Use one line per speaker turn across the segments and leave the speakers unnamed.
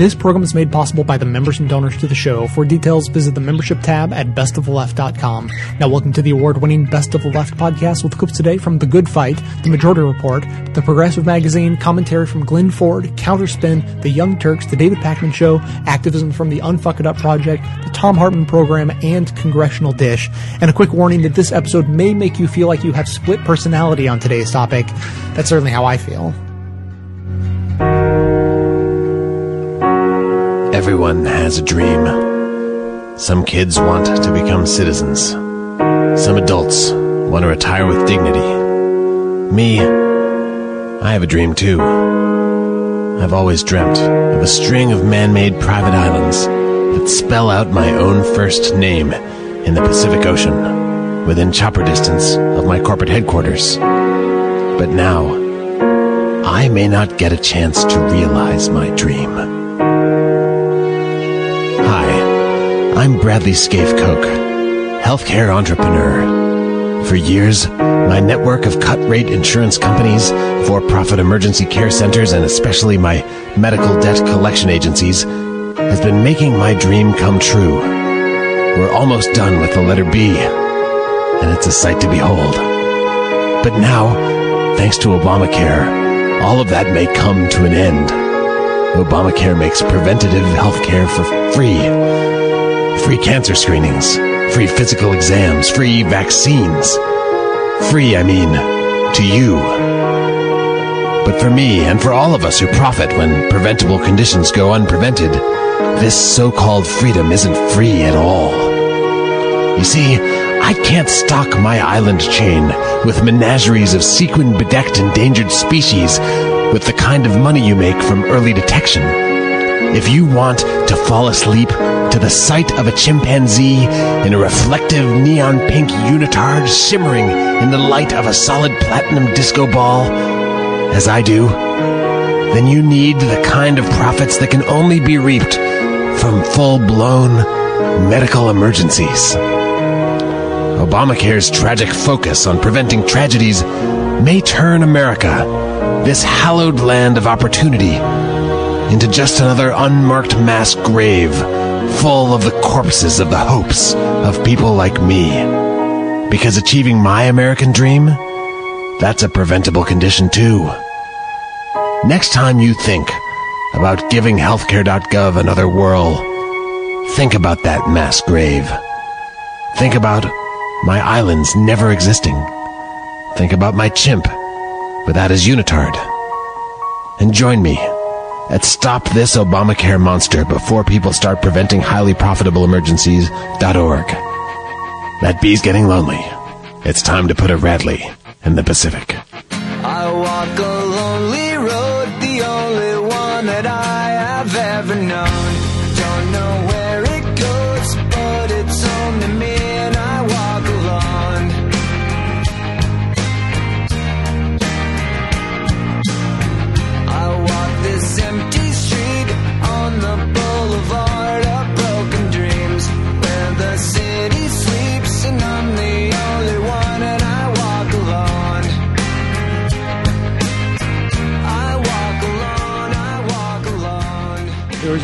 This program is made possible by the members and donors to the show. For details, visit the membership tab at bestoftheleft.com. Now, welcome to the award-winning Best of the Left podcast with clips today from The Good Fight, The Majority Report, The Progressive Magazine, commentary from Glen Ford, Counterspin, The Young Turks, The David Pakman Show, activism from the Unfuck It Up Project, The Thom Hartmann Program, and Congressional Dish. And a quick warning that this episode may make you feel like you have split personality on today's topic. That's certainly how I feel.
Everyone has a dream. Some kids want to become citizens. Some adults want to retire with dignity. Me, I have a dream too. I've always dreamt of a string of man-made private islands that spell out my own first name in the Pacific Ocean, within chopper distance of my corporate headquarters. But now, I may not get a chance to realize my dream. I'm Bradley Scaife Koch, healthcare entrepreneur. For years, my network of cut rate insurance companies, for profit emergency care centers, and especially my medical debt collection agencies has been making my dream come true. We're almost done with the letter B, and it's a sight to behold. But now, thanks to Obamacare, all of that may come to an end. Obamacare makes preventative health care for free. Free cancer screenings, free physical exams, free vaccines. Free, I mean, to you. But for me, and for all of us who profit when preventable conditions go unprevented, this so-called freedom isn't free at all. You see, I can't stock my island chain with menageries of sequin-bedecked endangered species with the kind of money you make from early detection. If you want to fall asleep to the sight of a chimpanzee in a reflective neon pink unitard shimmering in the light of a solid platinum disco ball, as I do, then you need the kind of profits that can only be reaped from full blown medical emergencies. Obamacare's tragic focus on preventing tragedies may turn America, this hallowed land of opportunity, into just another unmarked mass grave full of the corpses of the hopes of people like me. Because achieving my American dream, that's a preventable condition too. Next time you think about giving healthcare.gov another whirl, think about that mass grave. Think about my islands never existing. Think about my chimp without his unitard. And join me at Stop This Obamacare Monster Before People Start Preventing Highly Profitable Emergencies.org. That bee's getting lonely. It's time to put a Radley in the Pacific.
I walk a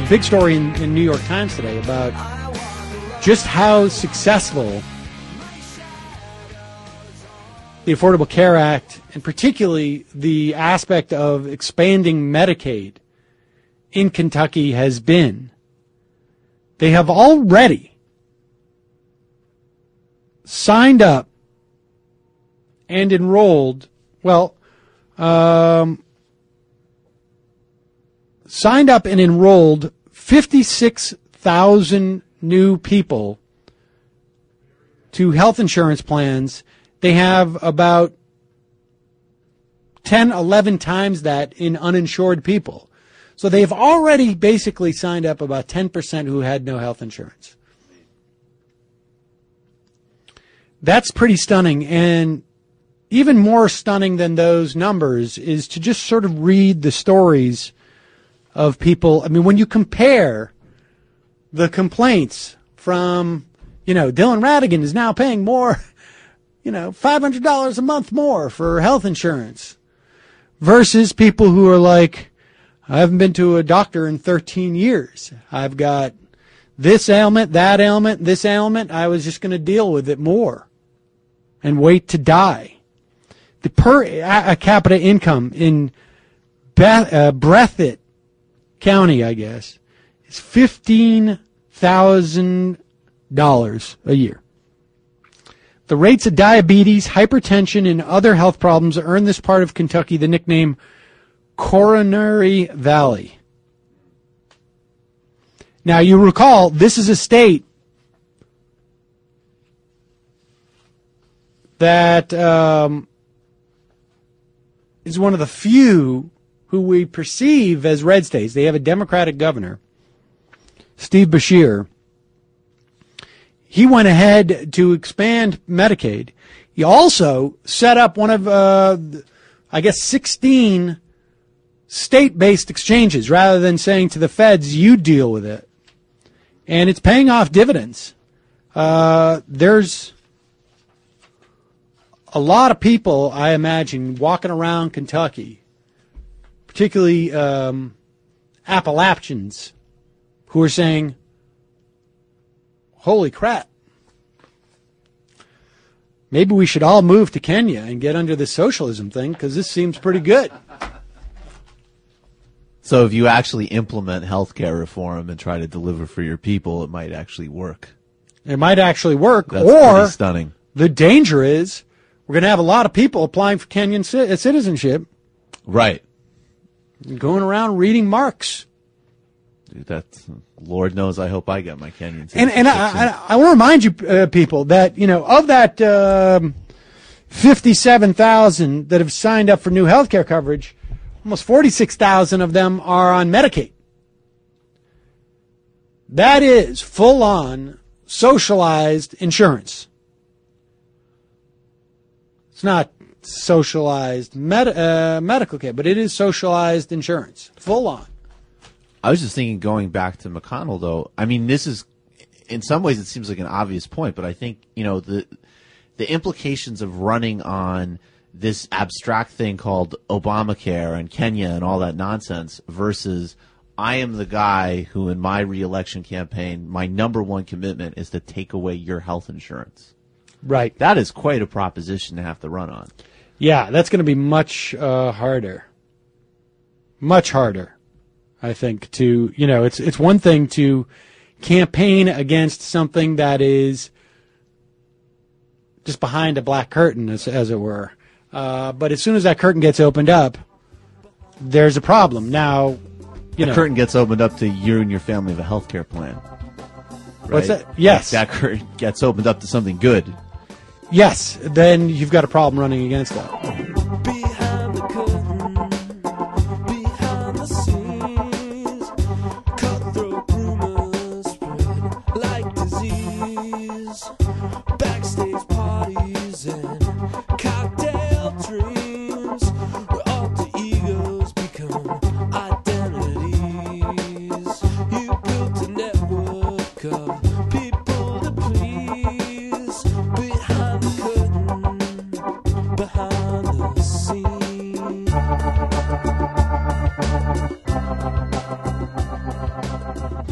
big story in, in New York Times today about just how successful the Affordable Care Act, and particularly the aspect of expanding Medicaid in Kentucky, has been. They have already signed up and enrolled, well, um, signed up and enrolled 56,000 new people to health insurance plans. They have about 10, 11 times that in uninsured people. So they've already basically signed up about 10% who had no health insurance. That's pretty stunning. And even more stunning than those numbers is to just sort of read the stories of people. I mean, when you compare the complaints from, you know, Dylan Ratigan is now paying more, you know, $500 a month more for health insurance versus people who are like, I haven't been to a doctor in 13 years. I've got this ailment, that ailment, this ailment. I was just going to deal with it more and wait to die. The per a- capita income in uh, Breathitt County, I guess, is fifteen thousand dollars a year. The rates of diabetes, hypertension, and other health problems earn this part of Kentucky the nickname Coronary Valley. Now, you recall, this is a state that um, is one of the few who we perceive as red states. They have a Democratic governor, Steve Beshear. He went ahead to expand Medicaid. He also set up one of, uh, I guess, 16 state based exchanges rather than saying to the feds, you deal with it. And it's paying off dividends. Uh, there's a lot of people, I imagine, walking around Kentucky, particularly um, Appalachians, who are saying, holy crap. Maybe we should all move to Kenya and get under the socialism thing because this seems pretty good.
So if you actually implement healthcare reform and try to deliver for your people, it might actually work.
It might actually work.
That's
or
stunning.
the danger is we're going to have a lot of people applying for Kenyan uh, citizenship
Right.
Going around reading Marx.
Dude, that's Lord knows. I hope I get my Kenyan.
And and I. I, I want to remind you uh, people that you know of that um, fifty-seven thousand that have signed up for new health care coverage, almost forty-six thousand of them are on Medicaid. That is full-on socialized insurance. It's not socialized med- uh, medical care, but it is socialized insurance, full on.
I was just thinking, going back to McConnell, though. I mean, this is, in some ways, it seems like an obvious point, but I think you know the the implications of running on this abstract thing called Obamacare and Kenya and all that nonsense versus I am the guy who, in my reelection campaign, my number one commitment is to take away your health insurance.
Right.
That is quite a proposition to have to run on.
Yeah, that's going to be much uh, harder. Much harder, I think. To you know, it's it's one thing to campaign against something that is just behind a black curtain, as, as it were. Uh, but as soon as that curtain gets opened up, there's a problem. Now, you
The
know,
curtain gets opened up to you and your family have a health care plan.
What's
right?
that? Yes.
That curtain gets opened up to something good.
Yes, then you've got a problem running against that.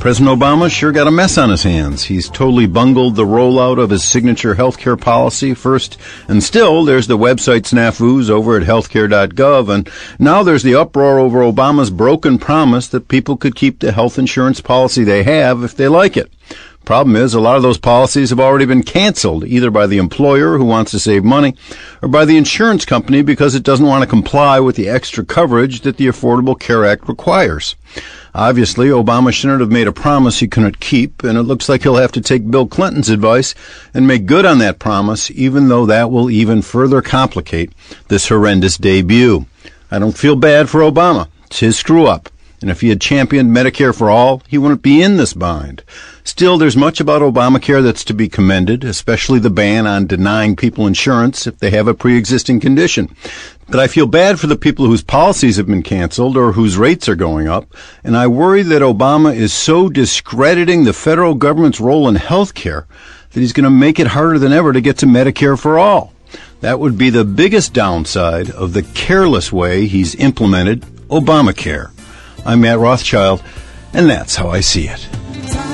President Obama sure got a mess on his hands. He's totally bungled the rollout of his signature healthcare policy first, and still there's the website snafus over at healthcare.gov, and now there's the uproar over Obama's broken promise that people could keep the health insurance policy they have if they like it. Problem is, a lot of those policies have already been canceled, either by the employer who wants to save money, or by the insurance company because it doesn't want to comply with the extra coverage that the Affordable Care Act requires. Obviously, Obama shouldn't have made a promise he couldn't keep, and it looks like he'll have to take Bill Clinton's advice and make good on that promise, even though that will even further complicate this horrendous debut. I don't feel bad for Obama. It's his screw up. And if he had championed Medicare for all, he wouldn't be in this bind. Still, there's much about Obamacare that's to be commended, especially the ban on denying people insurance if they have a pre-existing condition. But I feel bad for the people whose policies have been canceled or whose rates are going up, and I worry that Obama is so discrediting the federal government's role in health care that he's going to make it harder than ever to get to Medicare for all. That would be the biggest downside of the careless way he's implemented Obamacare. I'm Matt Rothschild, and that's how I see it.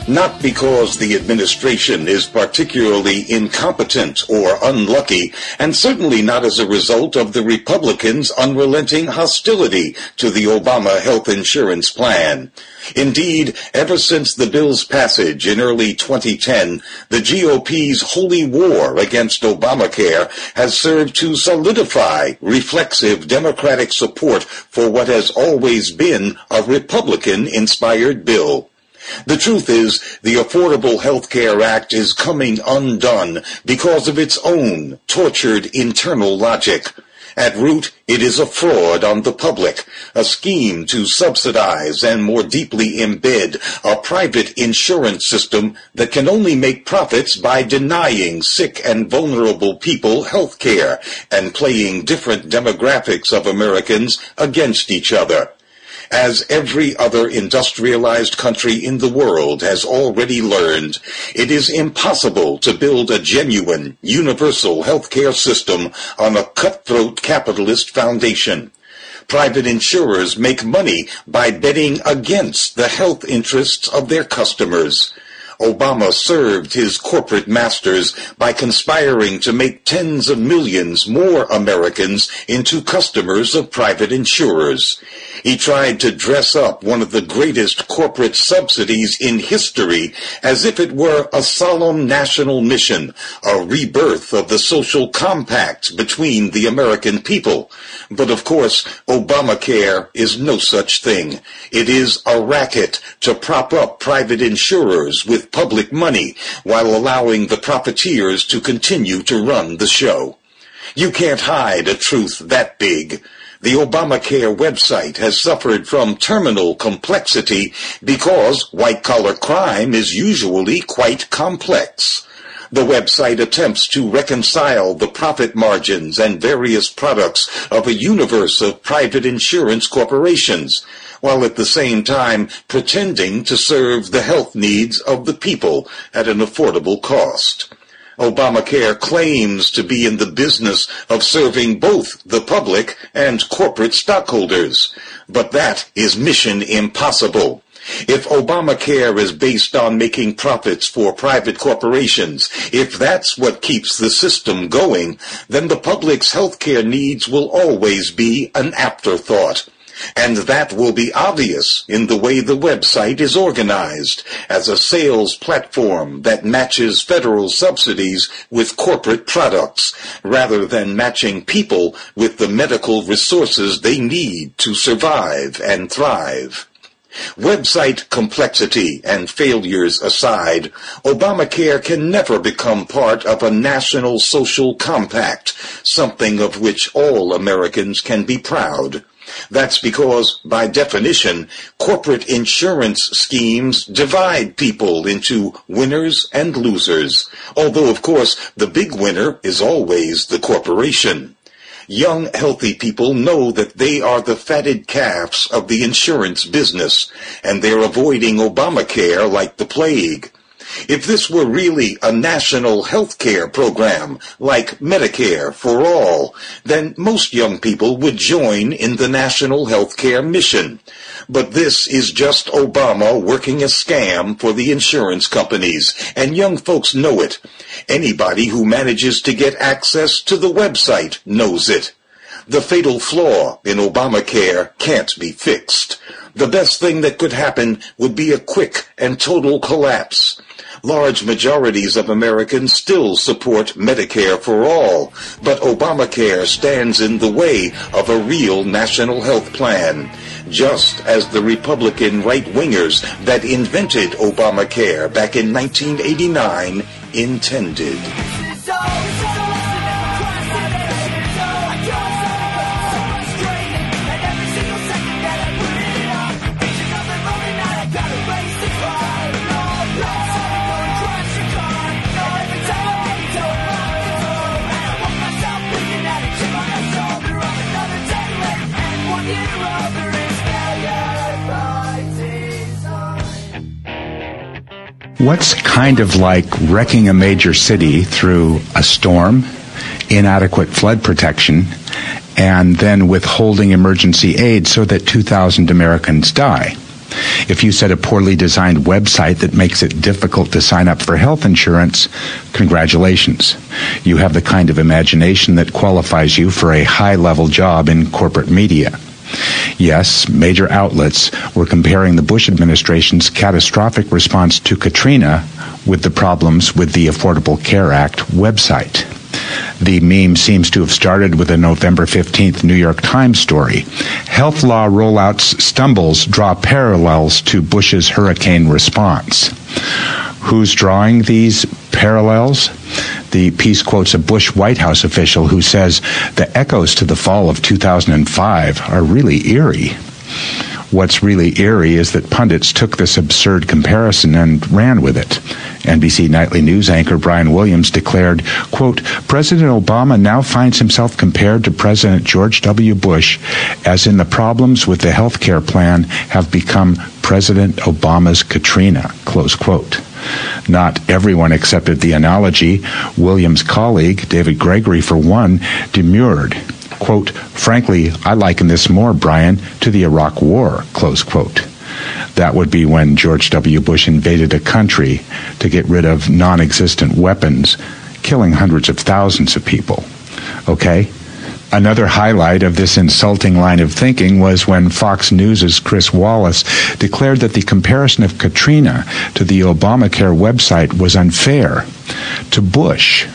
not because the administration is particularly incompetent or unlucky, and certainly not as a result of the Republicans' unrelenting hostility to the Obama health insurance plan. Indeed, ever since the bill's passage in early 2010, the GOP's holy war against Obamacare has served to solidify reflexive Democratic support for what has always been a Republican-inspired bill. The truth is, the Affordable Health Care Act is coming undone because of its own tortured internal logic. At root, it is a fraud on the public, a scheme to subsidize and more deeply embed a private insurance system that can only make profits by denying sick and vulnerable people health care and playing different demographics of Americans against each other. As every other industrialized country in the world has already learned, it is impossible to build a genuine, universal healthcare system on a cutthroat capitalist foundation. Private insurers make money by betting against the health interests of their customers. Obama served his corporate masters by conspiring to make tens of millions more Americans into customers of private insurers. He tried to dress up one of the greatest corporate subsidies in history as if it were a solemn national mission, a rebirth of the social compact between the American people. But of course, Obamacare is no such thing. It is a racket to prop up private insurers with public money while allowing the profiteers to continue to run the show. You can't hide a truth that big. The Obamacare website has suffered from terminal complexity because white-collar crime is usually quite complex. The website attempts to reconcile the profit margins and various products of a universe of private insurance corporations, while at the same time pretending to serve the health needs of the people at an affordable cost. Obamacare claims to be in the business of serving both the public and corporate stockholders, but that is mission impossible. If Obamacare is based on making profits for private corporations, if that's what keeps the system going, then the public's healthcare needs will always be an afterthought. And that will be obvious in the way the website is organized as a sales platform that matches federal subsidies with corporate products rather than matching people with the medical resources they need to survive and thrive. Website complexity and failures aside, Obamacare can never become part of a national social compact, something of which all Americans can be proud. That's because, by definition, corporate insurance schemes divide people into winners and losers, although, of course, the big winner is always the corporation. Young, healthy people know that they are the fatted calves of the insurance business, and they're avoiding Obamacare like the plague. If this were really a national health care program, like Medicare for all, then most young people would join in the national health care mission. But this is just Obama working a scam for the insurance companies, and young folks know it. Anybody who manages to get access to the website knows it. The fatal flaw in Obamacare can't be fixed. The best thing that could happen would be a quick and total collapse. Large majorities of Americans still support Medicare for all, but Obamacare stands in the way of a real national health plan, just as the Republican right-wingers that invented Obamacare back in 1989 intended.
What's kind of like wrecking a major city through a storm, inadequate flood protection, and then withholding emergency aid so that 2,000 Americans die? If you set a poorly designed website that makes it difficult to sign up for health insurance, congratulations. You have the kind of imagination that qualifies you for a high level job in corporate media. Yes, major outlets were comparing the Bush administration's catastrophic response to Katrina with the problems with the Affordable Care Act website. The meme seems to have started with a November 15th New York Times story. Health law rollouts stumbles draw parallels to Bush's hurricane response. Who's drawing these parallels? The piece quotes a Bush White House official who says the echoes to the fall of 2005 are really eerie. What's really eerie is that pundits took this absurd comparison and ran with it. NBC Nightly News anchor Brian Williams declared, quote, President Obama now finds himself compared to President George W. Bush as in the problems with the health care plan have become President Obama's Katrina, close quote. Not everyone accepted the analogy. Williams' colleague, David Gregory, for one, demurred. Quote, frankly, I liken this more, Brian, to the Iraq War, close quote. That would be when George W. Bush invaded a country to get rid of non existent weapons, killing hundreds of thousands of people. Okay? Another highlight of this insulting line of thinking was when Fox News' Chris Wallace declared that the comparison of Katrina to the Obamacare website was unfair. To Bush,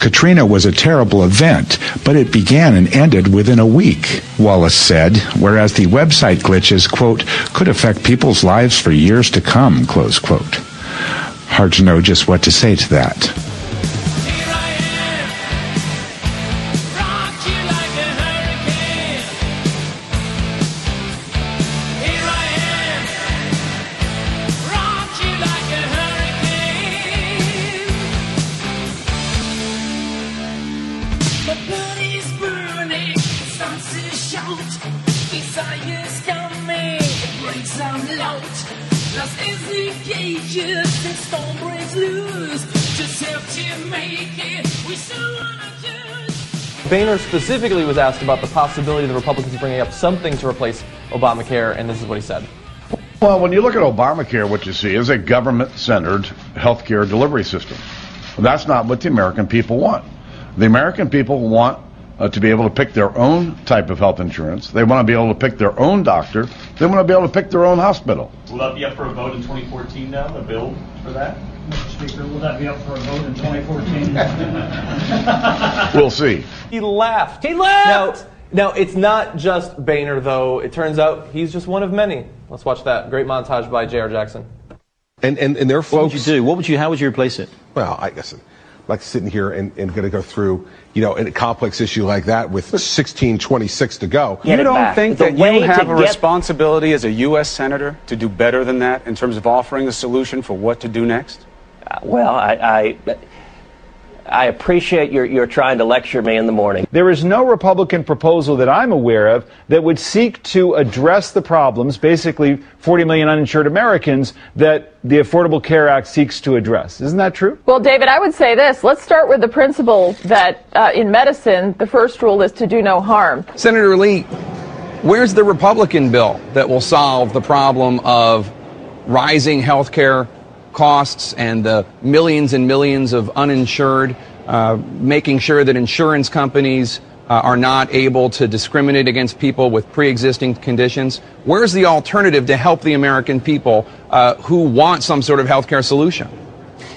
Katrina was a terrible event, but it began and ended within a week, Wallace said, whereas the website glitches, quote, could affect people's lives for years to come, close quote. Hard to know just what to say to that.
Specifically was asked about the possibility of the Republicans bringing up something to replace Obamacare, and this is what he said.
Well, when you look at Obamacare, what you see is a government centered health care delivery system. That's not what the American people want. The American people want uh, to be able to pick their own type of health insurance. They want to be able to pick their own doctor. They want to be able to pick their own hospital.
Will that be up for a vote in 2014 now, a bill for that?
Mr. Speaker, will that be up for a vote in 2014?
we'll see.
He laughed.
He laughed!
Now, now, it's not just Boehner, though. It turns out he's just one of many. Let's watch that. Great montage by J.R. Jackson.
And, and, and there are folks.
What would you do? What would you, how would you replace it?
Well, I guess like sitting here and, and going to go through, you know, a complex issue like that with 1626 to go.
You don't think that you have a responsibility as a U.S. Senator to do better than that in terms of offering a solution for what to do next?
Well, I, I, I appreciate your, your trying to lecture me in the morning.
There is no Republican proposal that I'm aware of that would seek to address the problems, basically 40 million uninsured Americans, that the Affordable Care Act seeks to address. Isn't that true?
Well, David, I would say this. Let's start with the principle that uh, in medicine, the first rule is to do no harm.
Senator Lee, where's the Republican bill that will solve the problem of rising health care costs and the millions and millions of uninsured, uh, making sure that insurance companies uh, are not able to discriminate against people with pre-existing conditions. Where's the alternative to help the American people uh, who want some sort of health care solution?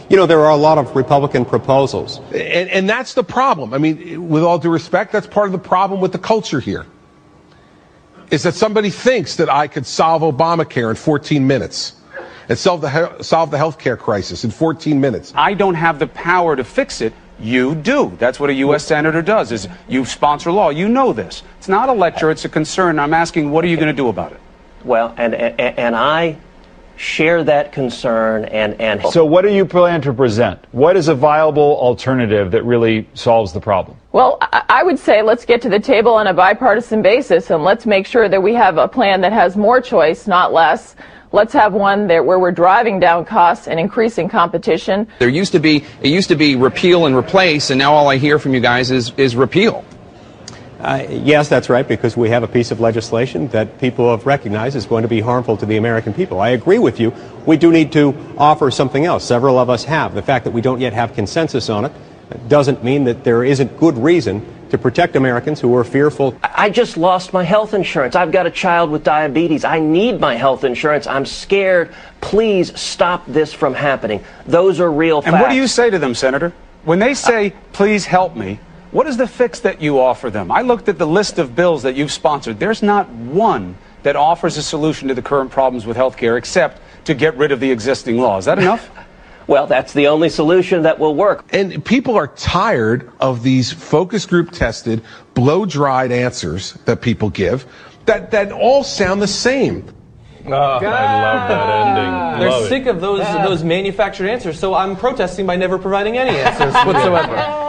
You know, there are a lot of Republican proposals.
And, and that's the problem. I mean, with all due respect, that's part of the problem with the culture here. Is that somebody thinks that I could solve Obamacare in 14 minutes and solve the, solve the health care crisis in 14 minutes.
I don't have the power to fix it. You do. That's what a U.S. senator does. Is you sponsor law. You know this. It's not a lecture. It's a concern. I'm asking, what are you going to do about it?
Well, and, and, and I share that concern and, and
So, what do you plan to present? What is a viable alternative that really solves the problem?
Well, I I would say let's get to the table on a bipartisan basis and let's make sure that we have a plan that has more choice, not less. Let's have one that where we're driving down costs and increasing competition.
There used to be it used to be repeal and replace, and now all I hear from you guys is is repeal.
Uh, yes, that's right, because we have a piece of legislation that people have recognized is going to be harmful to the American people. I agree with you. We do need to offer something else. Several of us have. The fact that we don't yet have consensus on it doesn't mean that there isn't good reason to protect Americans who are fearful.
I just lost my health insurance. I've got a child with diabetes. I need my health insurance. I'm scared. Please stop this from happening. Those are real facts.
And what do you say to them, Senator? When they say, please help me, what is the fix that you offer them? I looked at the list of bills that you've sponsored. There's not one that offers a solution to the current problems with health care except to get rid of the existing law. Is that enough?
well, that's the only solution that will work.
And people are tired of these focus group tested, blow dried answers that people give that, that all sound the same.
Oh, I love that ending.
They're
Love it.
sick of those those manufactured answers, so I'm protesting by never providing any answers whatsoever.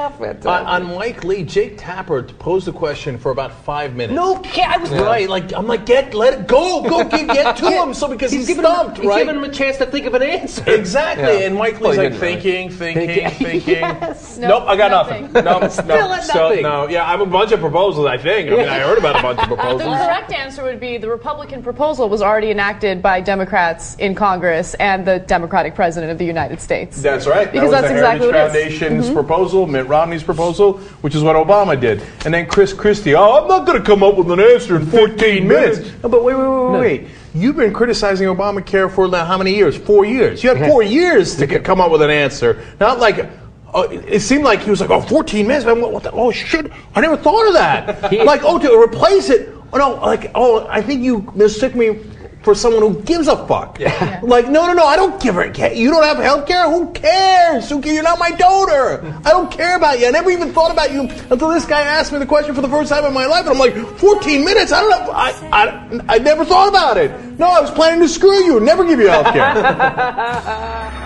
On, on Mike Lee, Jake Tapper posed a question for about five minutes.
No, I was
right. Like I'm like, get let it go, go get, get to him. So because he's,
giving
stumped,
him, he's giving him a chance to think of an answer.
Exactly.
Yeah.
And Mike
Well,
Lee's
he
like
didn't really.
thinking, thinking,
Thinking.
thinking.
Yes.
nope, I got nothing. No,
Still
no,
at
still
nothing.
no. Yeah, I have a bunch of proposals. I think. I mean, I heard about a bunch of proposals.
The correct answer would be the Republican proposal was already enacted by Democrats in Congress and the Democratic President of the United States.
That's right.
Because
that was
that's
the
exactly
Heritage
what it is.
Foundation's
Mhm.
proposal, Mitt Romney's proposal, which is what Obama did. And then Chris Christie, oh, I'm not going to come up with an answer in 14 minutes. No, but wait, wait, wait, wait, wait. You've been criticizing Obamacare for how many years? Four years. You had four years to c- come up with an answer. Not like. Uh, it seemed like he was like, oh, 14 minutes. Man, what, what the, oh, shit. I never thought of that. like, oh, to replace it. Oh, no, like, oh, I think you mistook me for someone who gives a fuck. Like, no, no, no, I don't give a ca- You don't have health care? Who cares? Who ca- You're not my donor. I don't care about you. I never even thought about you until this guy asked me the question for the first time in my life. And I'm like, 14 minutes? I don't know. I, I, I never thought about it. No, I was planning to screw you, never give you health care.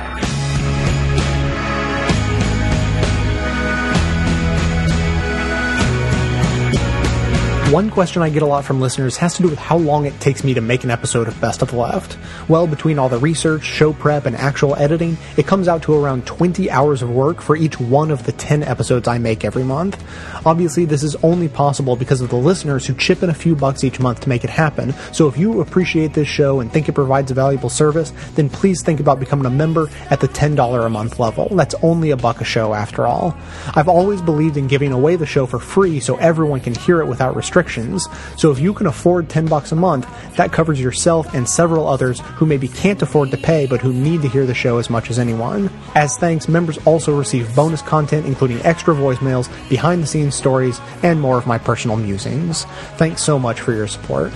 One question I get a lot from listeners has to do with how long it takes me to make an episode of Best of the Left. Well, between all the research, show prep, and actual editing, it comes out to around 20 hours of work for each one of the 10 episodes I make every month. Obviously, this is only possible because of the listeners who chip in a few bucks each month to make it happen. So if you appreciate this show and think it provides a valuable service, then please think about becoming a member at the $10 a month level. That's only a buck a show after all. I've always believed in giving away the show for free so everyone can hear it without restrictions. So if you can afford 10 bucks a month, that covers yourself and several others who maybe can't afford to pay but who need to hear the show as much as anyone. As thanks, members also receive bonus content including extra voicemails, behind the scenes stories, and more of my personal musings. Thanks so much for your support.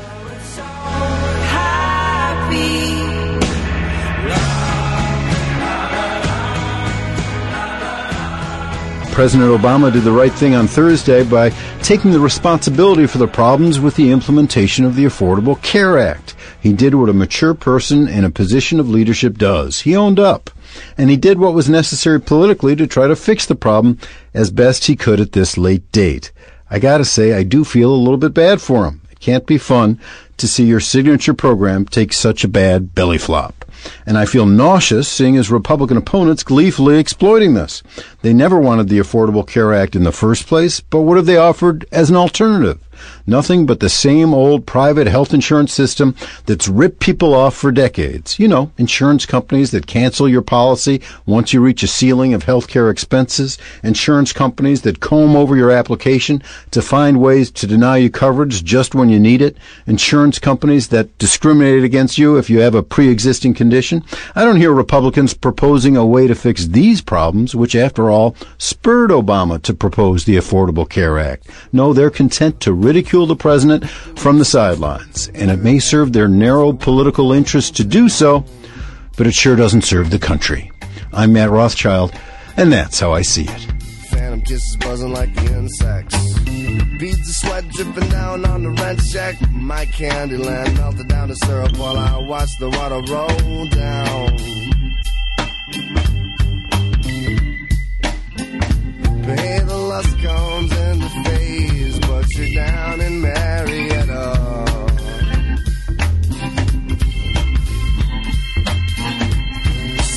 President Obama did the right thing on Thursday by taking the responsibility for the problems with the implementation of the Affordable Care Act. He did what a mature person in a position of leadership does. He owned up. And he did what was necessary politically to try to fix the problem as best he could at this late date. I gotta say, I do feel a little bit bad for him. It can't be fun to see your signature program take such a bad belly flop. And I feel nauseous seeing his Republican opponents gleefully exploiting this. They never wanted the Affordable Care Act in the first place, but what have they offered as an alternative? Nothing but the same old private health insurance system that's ripped people off for decades. You know, insurance companies that cancel your policy once you reach a ceiling of healthcare expenses, insurance companies that comb over your application to find ways to deny you coverage just when you need it, insurance companies that discriminate against you if you have a pre-existing condition. I don't hear Republicans proposing a way to fix these problems, which after all spurred Obama to propose the Affordable Care Act. No, they're content to ridicule the president from the sidelines, and it may serve their narrow political interests to do so, but it sure doesn't serve the country. I'm Matt Rothschild, and that's how I see it.
Phantom kisses buzzing like the insects. Beads of sweat dripping down on the rent check. My candy land melted down to syrup while I watch the water roll down. Pay the lust comes into phase, but you're down in Marietta.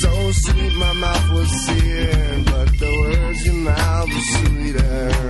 So sweet, my mouth was seared, the words you mouth were sweeter.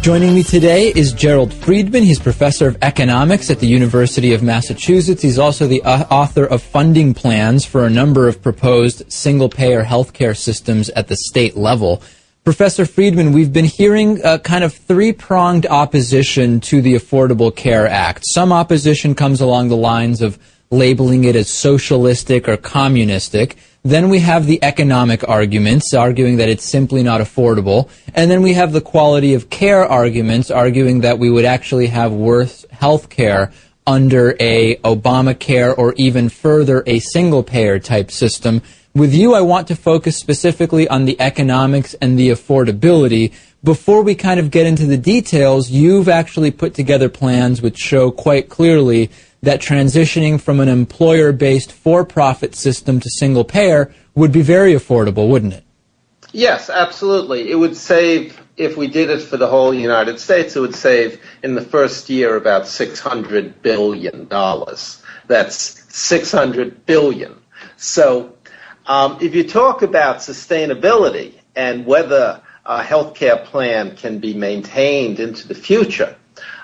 Joining me today is Gerald Friedman. He's professor of economics at the University of Massachusetts. He's also the uh, author of funding plans for a number of proposed single payer healthcare systems at the state level. Professor Friedman, we've been hearing a kind of three pronged opposition to the Affordable Care Act. Some opposition comes along the lines of labeling it as socialistic or communistic. Then we have the economic arguments, arguing that it's simply not affordable. And then we have the quality of care arguments, arguing that we would actually have worse health care under a Obamacare or even further a single payer type system. With you, I want to focus specifically on the economics and the affordability. Before we kind of get into the details, you've actually put together plans which show quite clearly that transitioning from an employer based for profit system to single payer would be very affordable, wouldn't it?
Yes, absolutely. It would save, if we did it for the whole United States, it would save in the first year about $600 billion. That's 600 billion. So um, if you talk about sustainability and whether a healthcare plan can be maintained into the future,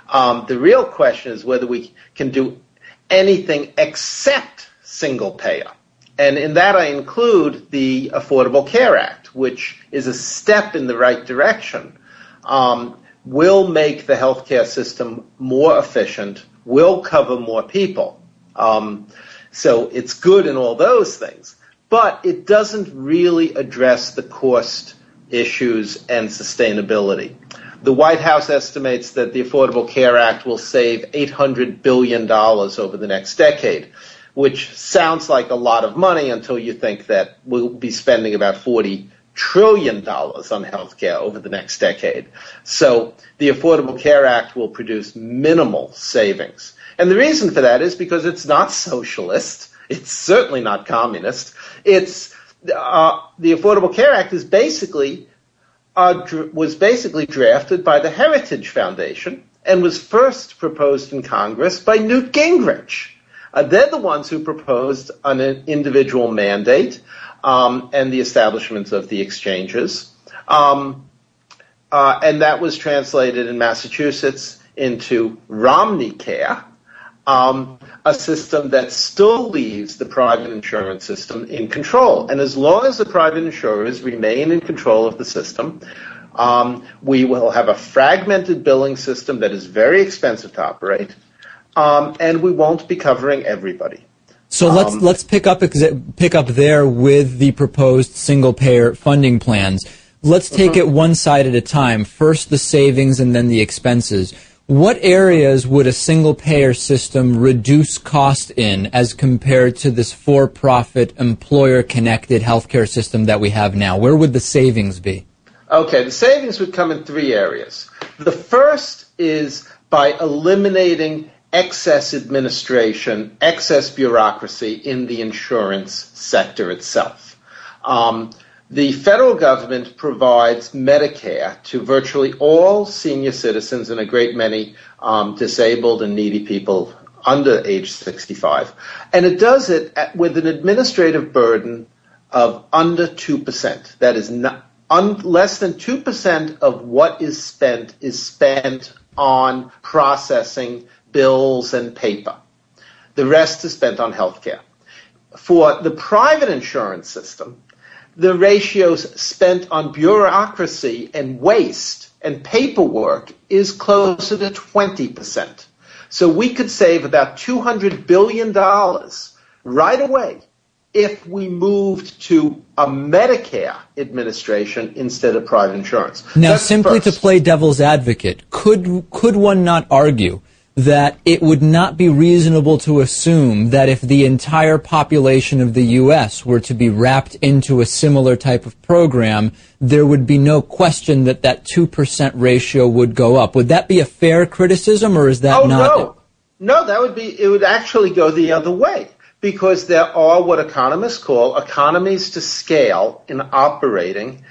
um, the real question is whether we can do anything except single payer. And in that I include the Affordable Care Act, which is a step in the right direction, um, will make the healthcare system more efficient, will cover more people. Um, so it's good in all those things, but it doesn't really address the cost issues and sustainability. The White House estimates that the Affordable Care Act will save $800 billion over the next decade, which sounds like a lot of money until you think that we'll be spending about 40 trillion dollars on healthcare over the next decade. So the Affordable Care Act will produce minimal savings. And the reason for that is because it's not socialist. It's certainly not communist. It's the Affordable Care Act is basically uh, was basically drafted by the Heritage Foundation and was first proposed in Congress by Newt Gingrich. Uh, they're the ones who proposed an individual mandate um, and the establishment of the exchanges. Um, uh, and that was translated in Massachusetts into Romney Care, um, a system that still leaves the private insurance system in control. And as long as the private insurers remain in control of the system, um, we will have a fragmented billing system that is very expensive to operate, um, and we won't be covering everybody.
So let's let's pick up pick up there with the proposed single payer funding plans. Let's take it one side at a time. First the savings and then the expenses. What areas would a single payer system reduce cost in as compared to this for profit employer connected healthcare system that we have now? Where would the savings be?
Okay, the savings would come in three areas. The first is by eliminating excess administration, excess bureaucracy in the insurance sector itself. Um, The federal government provides Medicare to virtually all senior citizens and a great many um, disabled and needy people under age 65. And it does it at, with an administrative burden of under 2%. That is not, un, less than 2% of what is spent is spent on processing bills and paper. The rest is spent on healthcare. For the private insurance system, the ratios spent on bureaucracy and waste and paperwork is closer to 20%. So we could save about $200 billion right away if we moved to a Medicare administration instead of private insurance.
Now,
That's
simply
first.
to play devil's advocate, could could one not argue that it would not be reasonable to assume that if the entire population of the U.S. were to be wrapped into a similar type of program, there would be no question that that 2% ratio would go up. Would that be a fair criticism, or is that
oh,
not?
No. no, that would be, it would actually go the other way because there are what economists call economies to scale in operating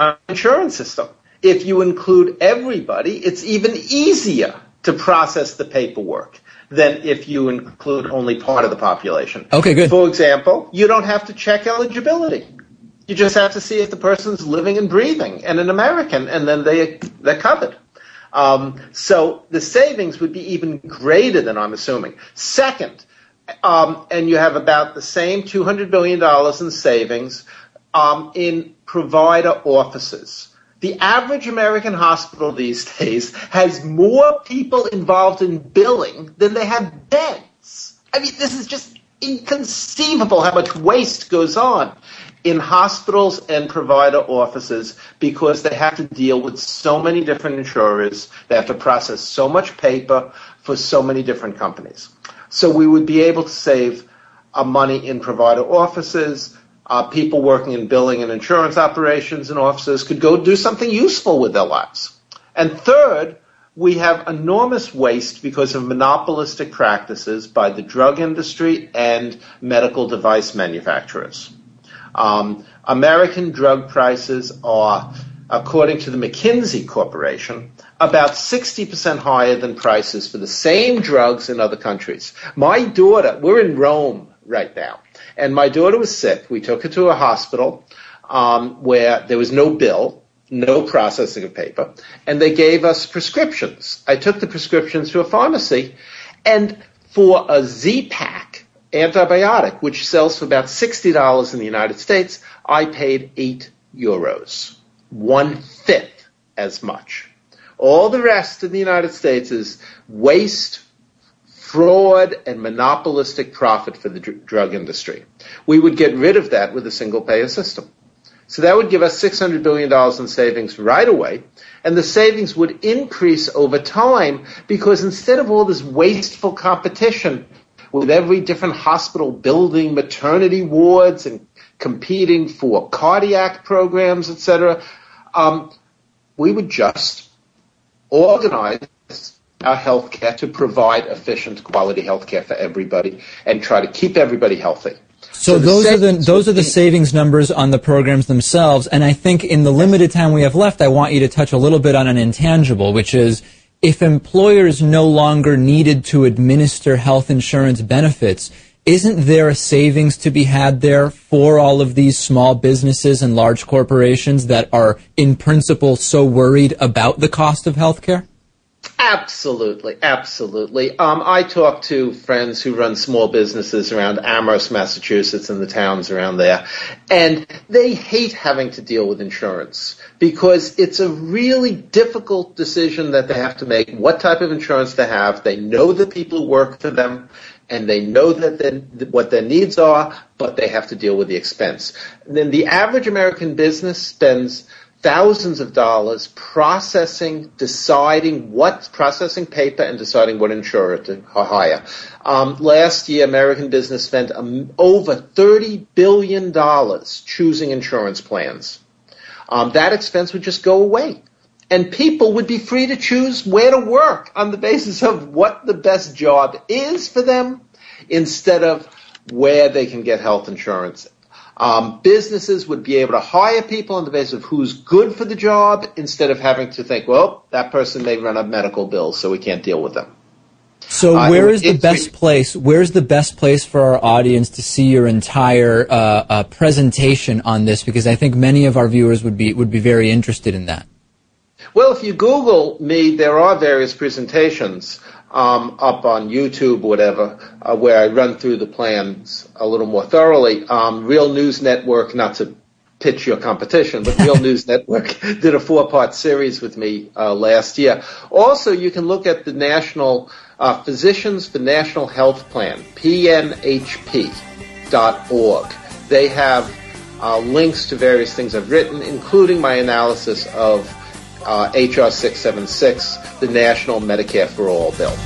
an insurance system. If you include everybody, it's even easier to process the paperwork than if you include only part of the population.
Okay, good.
For example, you don't have to check eligibility. You just have to see if the person's living and breathing and an American, and then they they're covered. Um, so the savings would be even greater than I'm assuming. Second, um, and you have about the same $200 billion in savings um, in provider offices. The average American hospital these days has more people involved in billing than they have beds. I mean, this is just inconceivable how much waste goes on in hospitals and provider offices because they have to deal with so many different insurers. They have to process so much paper for so many different companies. So we would be able to save uh, money in provider offices. Uh, people working in billing and insurance operations and offices could go do something useful with their lives. And third, we have enormous waste because of monopolistic practices by the drug industry and medical device manufacturers. Um, American drug prices are, according to the McKinsey Corporation, about 60% higher than prices for the same drugs in other countries. My daughter, we're in Rome right now, and my daughter was sick. We took her to a hospital um, where there was no bill, no processing of paper, and they gave us prescriptions. I took the prescriptions to a pharmacy, and for a Z-Pak antibiotic, which sells for about $60 in the United States, I paid 8 euros, one fifth as much. All the rest in the United States is waste, fraud, and monopolistic profit for the dr- drug industry. We would get rid of that with a single payer system. So that would give us $600 billion in savings right away. And the savings would increase over time because instead of all this wasteful competition with every different hospital building maternity wards and competing for cardiac programs, etc., um, we would just organize our healthcare to provide efficient, quality healthcare for everybody and try to keep everybody healthy.
So,
the
those are the those are the savings numbers on the programs themselves, and I think in the limited time we have left, I want you to touch a little bit on an intangible, which is if employers no longer needed to administer health insurance benefits, isn't there a savings to be had there for all of these small businesses and large corporations that are in principle so worried about the cost of health care?
Absolutely, absolutely. Um, I talk to friends who run small businesses around Amherst, Massachusetts, and the towns around there, and they hate having to deal with insurance because it's a really difficult decision that they have to make. What type of insurance to have? They know the people who work for them, and they know that what their needs are, but they have to deal with the expense. And then the average American business spends thousands of dollars processing, deciding what, processing paper and deciding what insurer to hire. Um, last year, American business spent um, over $30 billion choosing insurance plans. Um, that expense would just go away. And people would be free to choose where to work on the basis of what the best job is for them instead of where they can get health insurance Um, businesses would be able to hire people on the basis of who's good for the job instead of having to think, well, that person may run up medical bills, so we can't deal with them.
So
Uh,
where is the best place? Where's the best place for our audience to see your entire uh, uh, presentation on this? Because I think many of our viewers would be would be very interested in that.
Well, if you Google me, there are various presentations um, up on YouTube, whatever, uh, where I run through the plans a little more thoroughly. Um, Real News Network, not to pitch your competition, but Real News Network did a four-part series with me uh, last year. Also, you can look at the National uh, Physicians for National Health Plan, PNHP.org. They have uh, links to various things I've written, including my analysis of uh, HR 676, the National Medicare for All bill.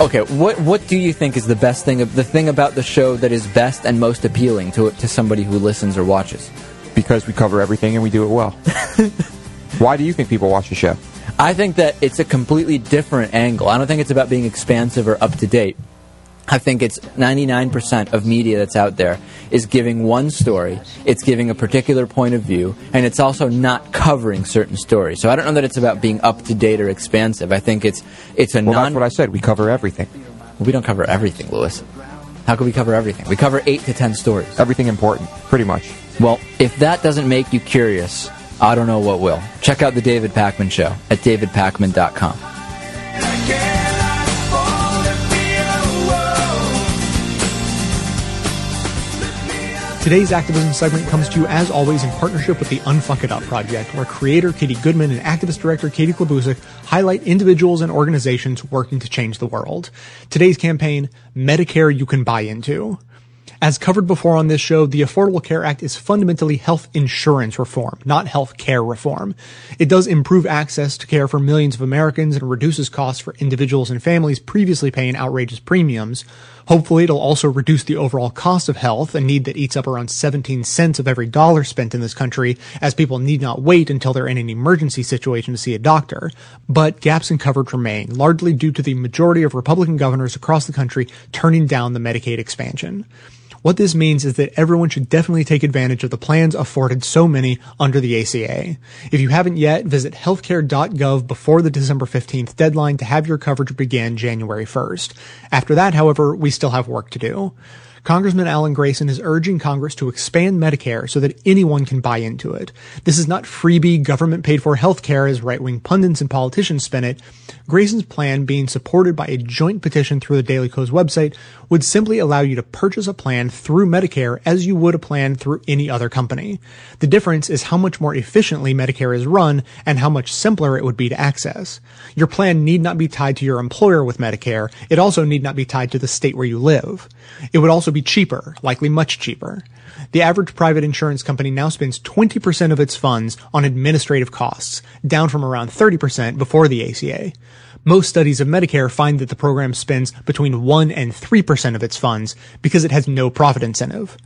Okay, what what do you think is the best thing of the thing about the show that is best and most appealing to to somebody who listens or watches?
Because we cover everything and we do it well. Why do you think people watch the show?
I think that it's a completely different angle. I don't think it's about being expansive or up to date. I think it's 99% of media that's out there is giving one story, it's giving a particular point of view, and it's also not covering certain stories. So I don't know that it's about being up to date or expansive. I think it's it's a
Well,
non
that's what I said. We cover everything.
We don't cover everything, Lewis. How can we cover everything? We cover 8 to 10 stories.
Everything important, pretty much.
Well, if that doesn't make you curious, I don't know what will. Check out the David Pakman show at davidpakman.com.
Today's activism segment comes to you, as always, in partnership with the Unfuck It Up Project, where creator Katie Goodman and activist director Katie Klabusich highlight individuals and organizations working to change the world. Today's campaign, Medicare You Can Buy Into. As covered before on this show, the Affordable Care Act is fundamentally health insurance reform, not health care reform. It does improve access to care for millions of Americans and reduces costs for individuals and families previously paying outrageous premiums. Hopefully, it'll also reduce the overall cost of health, a need that eats up around 17 cents of every dollar spent in this country, as people need not wait until they're in an emergency situation to see a doctor. But gaps in coverage remain, largely due to the majority of Republican governors across the country turning down the Medicaid expansion. What this means is that everyone should definitely take advantage of the plans afforded so many under the ACA. If you haven't yet, visit healthcare.gov before the December 15th deadline to have your coverage begin January 1st. After that, however, we still have work to do. Congressman Alan Grayson is urging Congress to expand Medicare so that anyone can buy into it. This is not freebie government paid for health care as right-wing pundits and politicians spin it. Grayson's plan being supported by a joint petition through the Daily Kos website would simply allow you to purchase a plan through Medicare as you would a plan through any other company. The difference is how much more efficiently Medicare is run and how much simpler it would be to access. Your plan need not be tied to your employer with Medicare. It also need not be tied to the state where you live. It would also be cheaper, likely much cheaper. The average private insurance company now spends 20% of its funds on administrative costs, down from around 30% before the ACA. Most studies of Medicare find that the program spends between 1 and 3% of its funds because it has no profit incentive.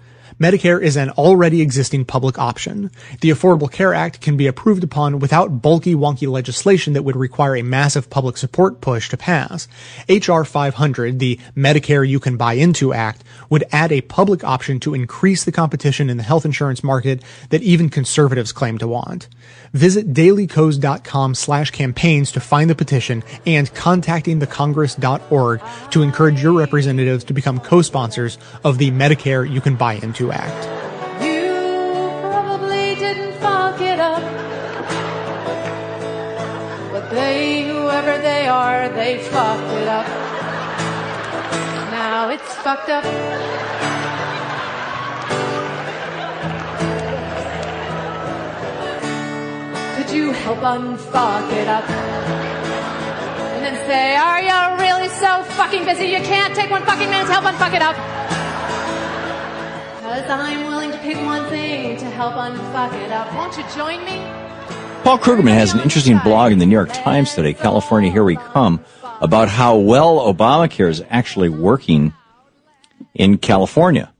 Medicare is an already existing public option. The Affordable Care Act can be approved upon without bulky wonky legislation that would require a massive public support push to pass. HR 500, the Medicare You Can Buy Into Act, would add a public option to increase the competition in the health insurance market that even conservatives claim to want. Visit dailykos.com slash campaigns to find the petition and contactingthecongress.org to encourage your representatives to become co-sponsors of the Medicare You Can Buy Into Act.
probably didn't fuck it up. But they, whoever they are, they fucked it up. Now it's fucked up. You help unfuck it up? And then say, are you really so fucking busy you can't take one fucking minute to help unfuck it up? Cause I'm willing to pick one thing to help unfuck it up. Won't you join me?
Paul Krugman has an interesting blog in the New York Times today, California, Here We Come, about how well Obamacare is actually working in California.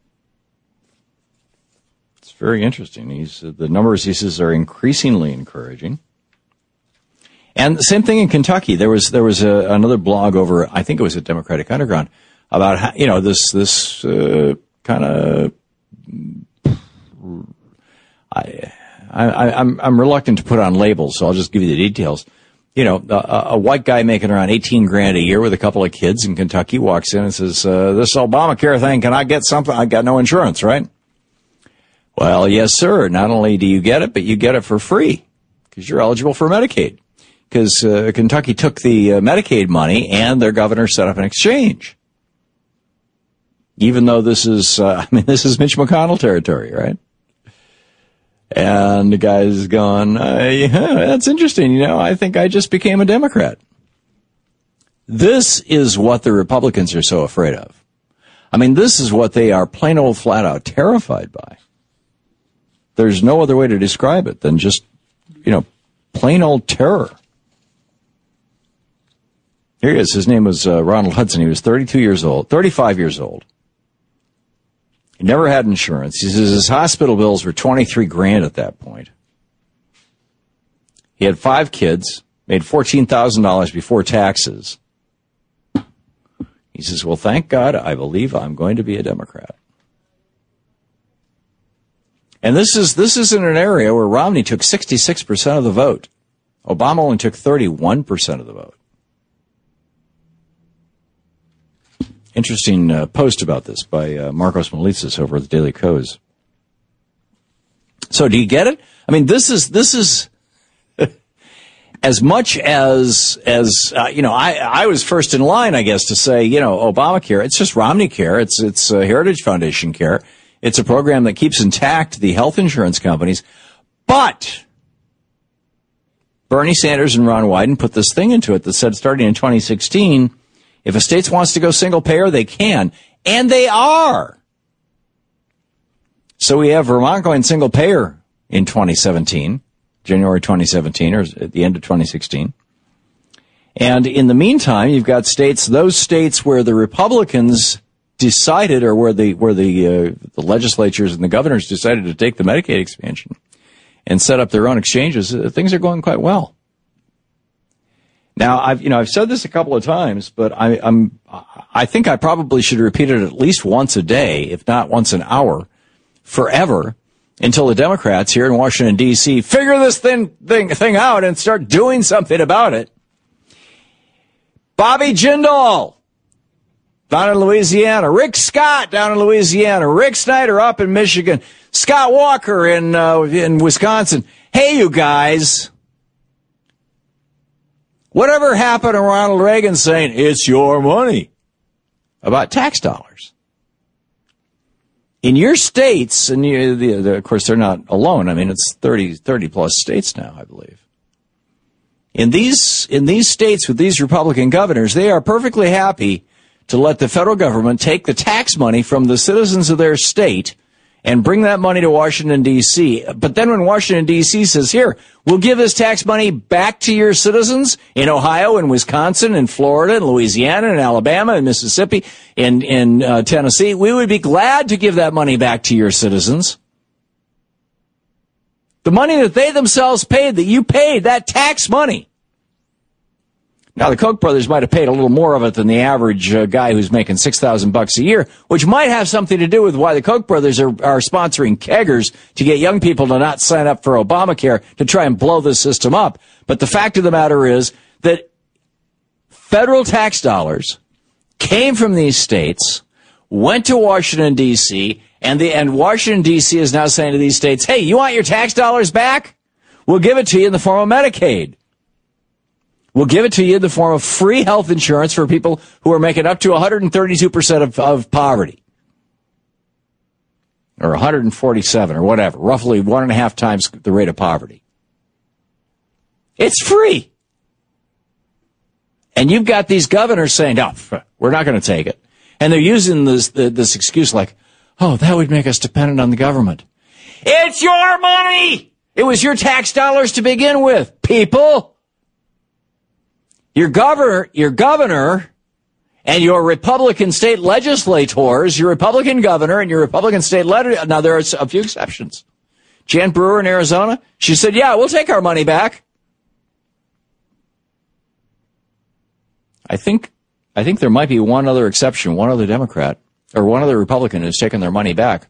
Very interesting. He's, the numbers he says are increasingly encouraging. And the same thing in Kentucky. There was there was a, another blog over, I think it was at Democratic Underground, about how, you know this this uh, kind of. I, I, I'm I'm reluctant to put on labels, so I'll just give you the details. You know, a, a white guy making around 18 grand a year with a couple of kids in Kentucky walks in and says, uh, "This Obamacare thing, can I get something? I got no insurance, right?" Well, yes, sir. Not only do you get it, but you get it for free because you're eligible for Medicaid. Because uh, Kentucky took the uh, Medicaid money and their governor set up an exchange. Even though this is, uh, I mean, this is Mitch McConnell territory, right? And the guy's going, uh, yeah, that's interesting. You know, I think I just became a Democrat. This is what the Republicans are so afraid of. I mean, this is what they are plain old flat out terrified by. There's no other way to describe it than just, you know, plain old terror. Here he is. His name was uh, Ronald Hudson. He was 32 years old, 35 years old. He never had insurance. He says his hospital bills were 23 grand at that point. He had five kids, made $14,000 before taxes. He says, well, thank God, I believe I'm going to be a Democrat. And this is, this is in an area where Romney took 66% of the vote. Obama only took 31% of the vote. Interesting uh, post about this by uh, Markos Moulitsas over at the Daily Kos. So do you get it? I mean, this is, this is, as much as as uh, you know, I I was first in line, I guess, to say you know Obamacare. It's just Romney Care. It's it's uh, Heritage Foundation Care. It's a program that keeps intact the health insurance companies, but Bernie Sanders and Ron Wyden put this thing into it that said starting in 2016, if a state wants to go single payer, they can, and they are. So we have Vermont going single payer in 2017. January 2017 or at the end of 2016. And in the meantime, you've got states, those states where the Republicans decided or where the, where the, uh, the legislatures and the governors decided to take the Medicaid expansion and set up their own exchanges, uh, things are going quite well. Now, I've, you know, I've said this a couple of times, but I, I'm, I think I probably should repeat it at least once a day, if not once an hour, forever, until the Democrats here in Washington D.C. figure this thing, thing, thing out and start doing something about it. Bobby Jindal down in Louisiana, Rick Scott down in Louisiana, Rick Snyder up in Michigan, Scott Walker in uh, in Wisconsin. Hey, you guys. Whatever happened to Ronald Reagan saying it's your money about tax dollars? in your states, and you, the, the, of course they're not alone. I mean, it's 30, 30 plus states now, I believe. In these, in these states with these Republican governors, they are perfectly happy to let the federal government take the tax money from the citizens of their state and bring that money to Washington D.C. But then when Washington D.C. says, here, we'll give this tax money back to your citizens in Ohio and Wisconsin and Florida and Louisiana and Alabama and Mississippi and in uh, Tennessee, we would be glad to give that money back to your citizens. The money that they themselves paid, that you paid, that tax money. Now the Koch brothers might have paid a little more of it than the average uh, guy who's making six thousand bucks a year, which might have something to do with why the Koch brothers are, are sponsoring keggers to get young people to not sign up for Obamacare to try and blow the system up. But the fact of the matter is that federal tax dollars came from these states, went to Washington D.C., and the and Washington D.C. is now saying to these states, "Hey, you want your tax dollars back? We'll give it to you in the form of Medicaid." We'll give it to you in the form of free health insurance for people who are making up to 132% of, of poverty. Or 147 or whatever, roughly one and a half times the rate of poverty. It's free. And you've got these governors saying, no, we're not going to take it. And they're using this, this excuse like, oh, that would make us dependent on the government. It's your money! It was your tax dollars to begin with, people! Your governor, your governor and your Republican state legislators, your Republican governor and your Republican state letter. Now there are a few exceptions. Jan Brewer in Arizona, she said, yeah, we'll take our money back. I think, I think there might be one other exception, one other Democrat or one other Republican who's taken their money back.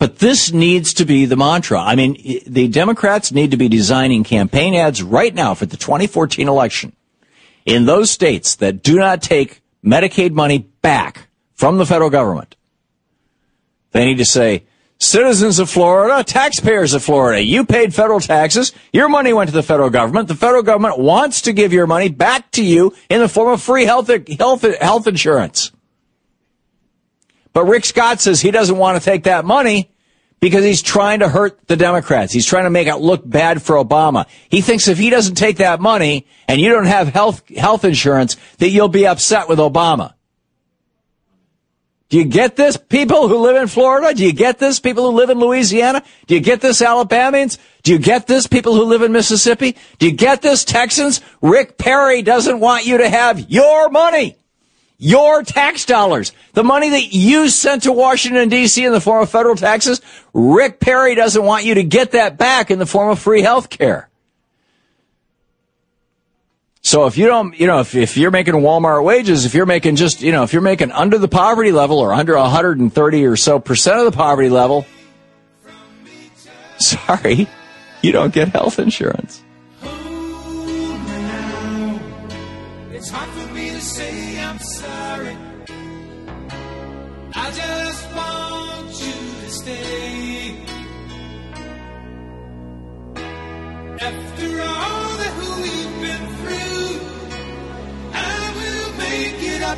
But this needs to be the mantra. I mean, the Democrats need to be designing campaign ads right now for the 2014 election in those states that do not take Medicaid money back from the federal government. They need to say, citizens of Florida, taxpayers of Florida, you paid federal taxes. Your money went to the federal government. The federal government wants to give your money back to you in the form of free health, health, health insurance. But Rick Scott says he doesn't want to take that money because he's trying to hurt the Democrats. He's trying to make it look bad for Obama. He thinks if he doesn't take that money and you don't have health, health insurance, that you'll be upset with Obama. Do you get this, people who live in Florida? Do you get this, people who live in Louisiana? Do you get this, Alabamians? Do you get this, people who live in Mississippi? Do you get this, Texans? Rick Perry doesn't want you to have your money. Your tax dollars. The money that you sent to Washington DC in the form of federal taxes, Rick Perry doesn't want you to get that back in the form of free health care. So if you don't, you know, if, if you're making Walmart wages, if you're making just, you know, if you're making under the poverty level or under 130 or so percent of the poverty level, sorry, you don't get health insurance.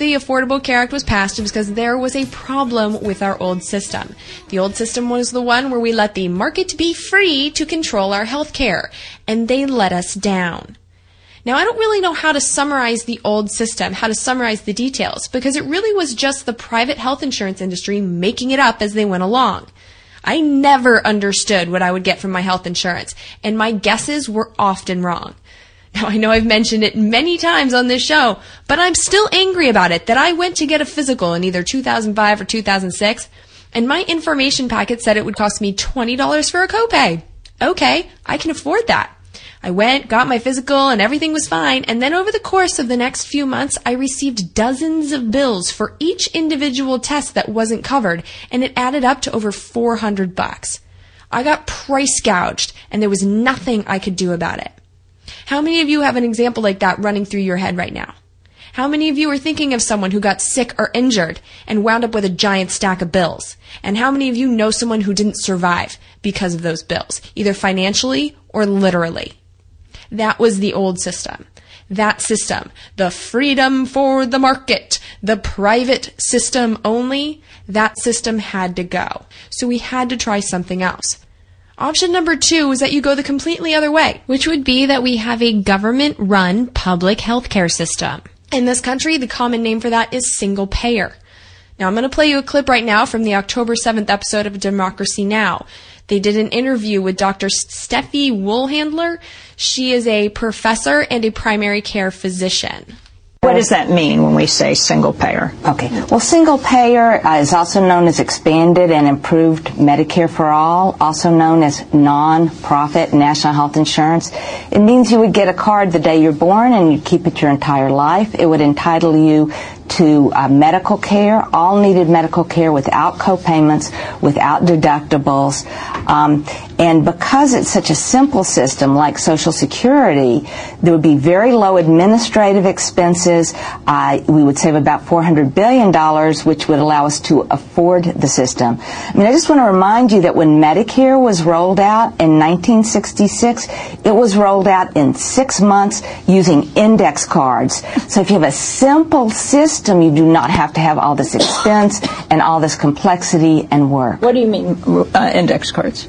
the Affordable Care Act was passed because there was a problem with our old system. The old system was the one where we let the market be free to control our health care, and they let us down. Now, I don't really know how to summarize the old system, how to summarize the details, because it really was just the private health insurance industry making it up as they went along. I never understood what I would get from my health insurance, and my guesses were often wrong. Now, I know I've mentioned it many times on this show, but I'm still angry about it that I went to get a physical in either 2005 or 2006, and my information packet said it would cost me $20 for a copay. Okay, I can afford that. I went, got my physical, and everything was fine. And then over the course of the next few months, I received dozens of bills for each individual test that wasn't covered, and it added up to over 400 bucks. I got price gouged, and there was nothing I could do about it. How many of you have an example like that running through your head right now? How many of you are thinking of someone who got sick or injured and wound up with a giant stack of bills? And how many of you know someone who didn't survive because of those bills, either financially or literally? That was the old system. That system, the freedom for the market, the private system only, that system had to go. So we had to try something else. Option number two is that you go the completely other way, which would be that we have a government run public healthcare system. In this country, the common name for that is single payer. Now, I'm going to play you a clip right now from the October 7th episode of Democracy Now! They did an interview with Dr. Steffie Woolhandler. She is a professor and a primary care physician.
What does that mean when we say single payer? Okay. Well, single payer uh, is also known as expanded and improved Medicare for all, also known as non-profit national health insurance. It means you would get a card the day you're born and you'd keep it your entire life. It would entitle you to uh, medical care, all needed medical care without co-payments, without deductibles. Um, and because it's such a simple system like Social Security, there would be very low administrative expenses. Uh, we would save about $400 billion, which would allow us to afford the system. I mean, I just want to remind you that when Medicare was rolled out in 1966, it was rolled out in six months using index cards. So if you have a simple system, you do not have to have all this expense and all this complexity and work.
What do you mean, uh, index cards?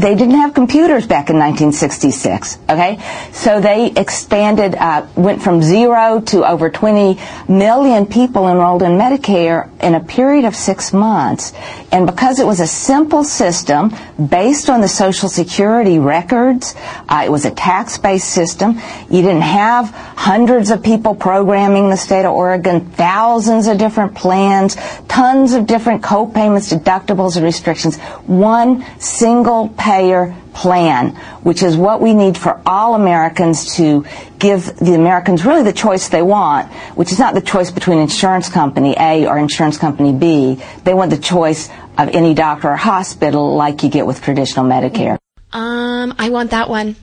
They didn't have computers back in 1966. Okay, so they expanded, uh, went from zero to over 20 million people enrolled in Medicare in a period of six months. And because it was a simple system based on the Social Security records, uh, it was a tax-based system. You didn't have hundreds of people programming the state of Oregon, thousands of different plans, tons of different co-payments, deductibles, and restrictions. One single payer plan, which is what we need for all Americans to give the Americans really the choice they want, which is not the choice between insurance company A or insurance company B. They want the choice of any doctor or hospital like you get with traditional Medicare.
Um, I want that one.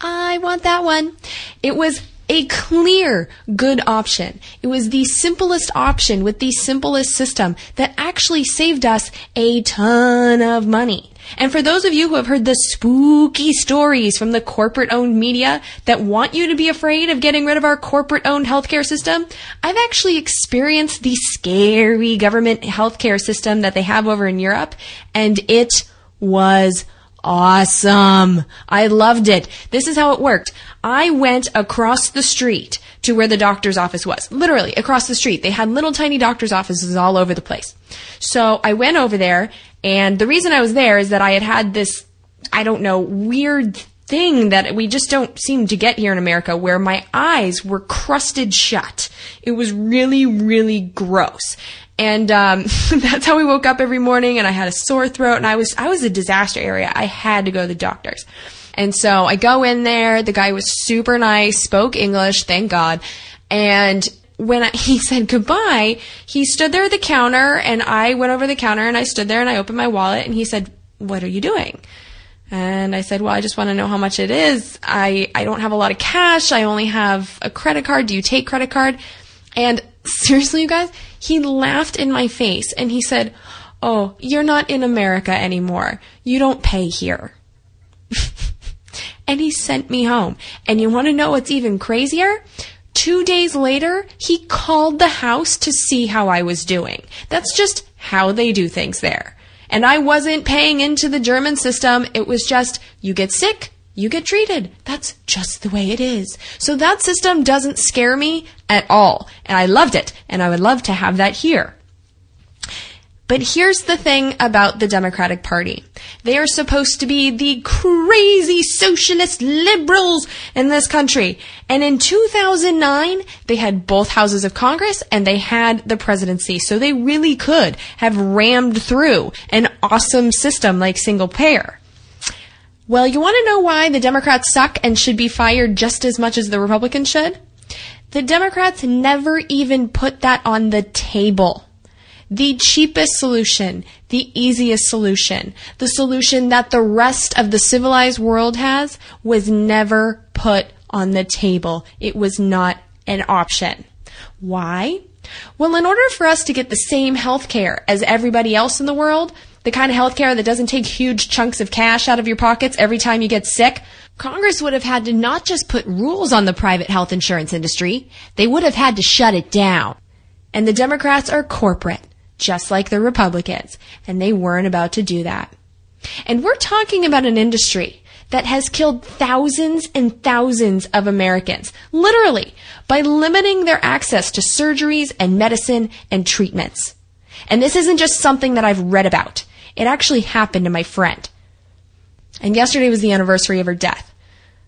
I want that one. It was a clear good option. It was the simplest option with the simplest system that actually saved us a ton of money. And for those of you who have heard the spooky stories from the corporate owned media that want you to be afraid of getting rid of our corporate owned healthcare system, I've actually experienced the scary government healthcare system that they have over in Europe, and it was awesome. I loved it. This is how it worked. I went across the street to where the doctor's office was. Literally across the street. They had little tiny doctor's offices all over the place. So I went over there and the reason I was there is that I had had this, I don't know, weird thing that we just don't seem to get here in America where my eyes were crusted shut. It was really, really gross. And um, that's how we woke up every morning and I had a sore throat and I was I was a disaster area. I had to go to the doctors. And so I go in there, the guy was super nice, spoke English, thank God. And when I, he said goodbye, he stood there at the counter and I went over the counter and I stood there and I opened my wallet and he said, "What are you doing?" And I said, well, I just want to know how much it is. I, I don't have a lot of cash. I only have a credit card. Do you take credit card? And seriously, you guys, he laughed in my face and he said, Oh, you're not in America anymore. You don't pay here. And he sent me home. And you want to know what's even crazier? Two days later, he called the house to see how I was doing. That's just how they do things there. And I wasn't paying into the German system. It was just, you get sick, you get treated. That's just the way it is. So that system doesn't scare me at all. And I loved it. And I would love to have that here. But here's the thing about the Democratic Party. They are supposed to be the crazy socialist liberals in this country. And in 2009, they had both houses of Congress and they had the presidency. So they really could have rammed through an awesome system like single payer. Well, you want to know why the Democrats suck and should be fired just as much as the Republicans should? The Democrats never even put that on the table. The cheapest solution, the easiest solution, the solution that the rest of the civilized world has was never put on the table. It was not an option. Why? Well, in order for us to get the same health care as everybody else in the world, the kind of health care that doesn't take huge chunks of cash out of your pockets every time you get sick, Congress would have had to not just put rules on the private health insurance industry, they would have had to shut it down. And the Democrats are corporate, just like the Republicans, and they weren't about to do that. And we're talking about an industry that has killed thousands and thousands of Americans, literally, by limiting their access to surgeries and medicine and treatments. And this isn't just something that I've read about. It actually happened to my friend. And yesterday was the anniversary of her death.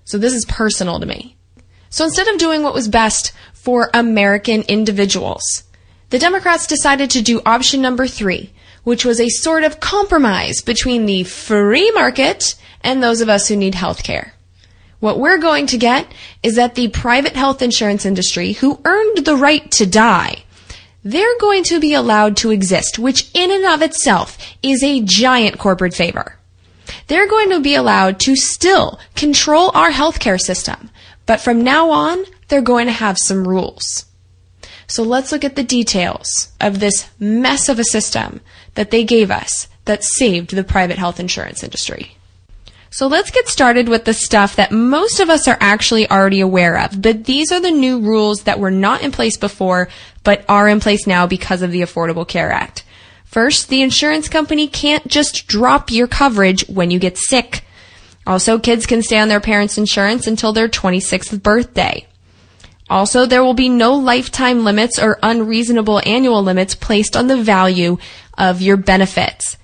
So this is personal to me. So instead of doing what was best for American individuals, the Democrats decided to do option number three, which was a sort of compromise between the free market and those of us who need health care. What we're going to get is that the private health insurance industry, who earned the right to die, they're going to be allowed to exist, which in and of itself is a giant corporate favor. They're going to be allowed to still control our healthcare system, but from now on, they're going to have some rules. So let's look at the details of this mess of a system that they gave us that saved the private health insurance industry. So let's get started with the stuff that most of us are actually already aware of, but these are the new rules that were not in place before, but are in place now because of the Affordable Care Act. First, the insurance company can't just drop your coverage when you get sick. Also, kids can stay on their parents' insurance until their 26th birthday. Also, there will be no lifetime limits or unreasonable annual limits placed on the value of your benefits.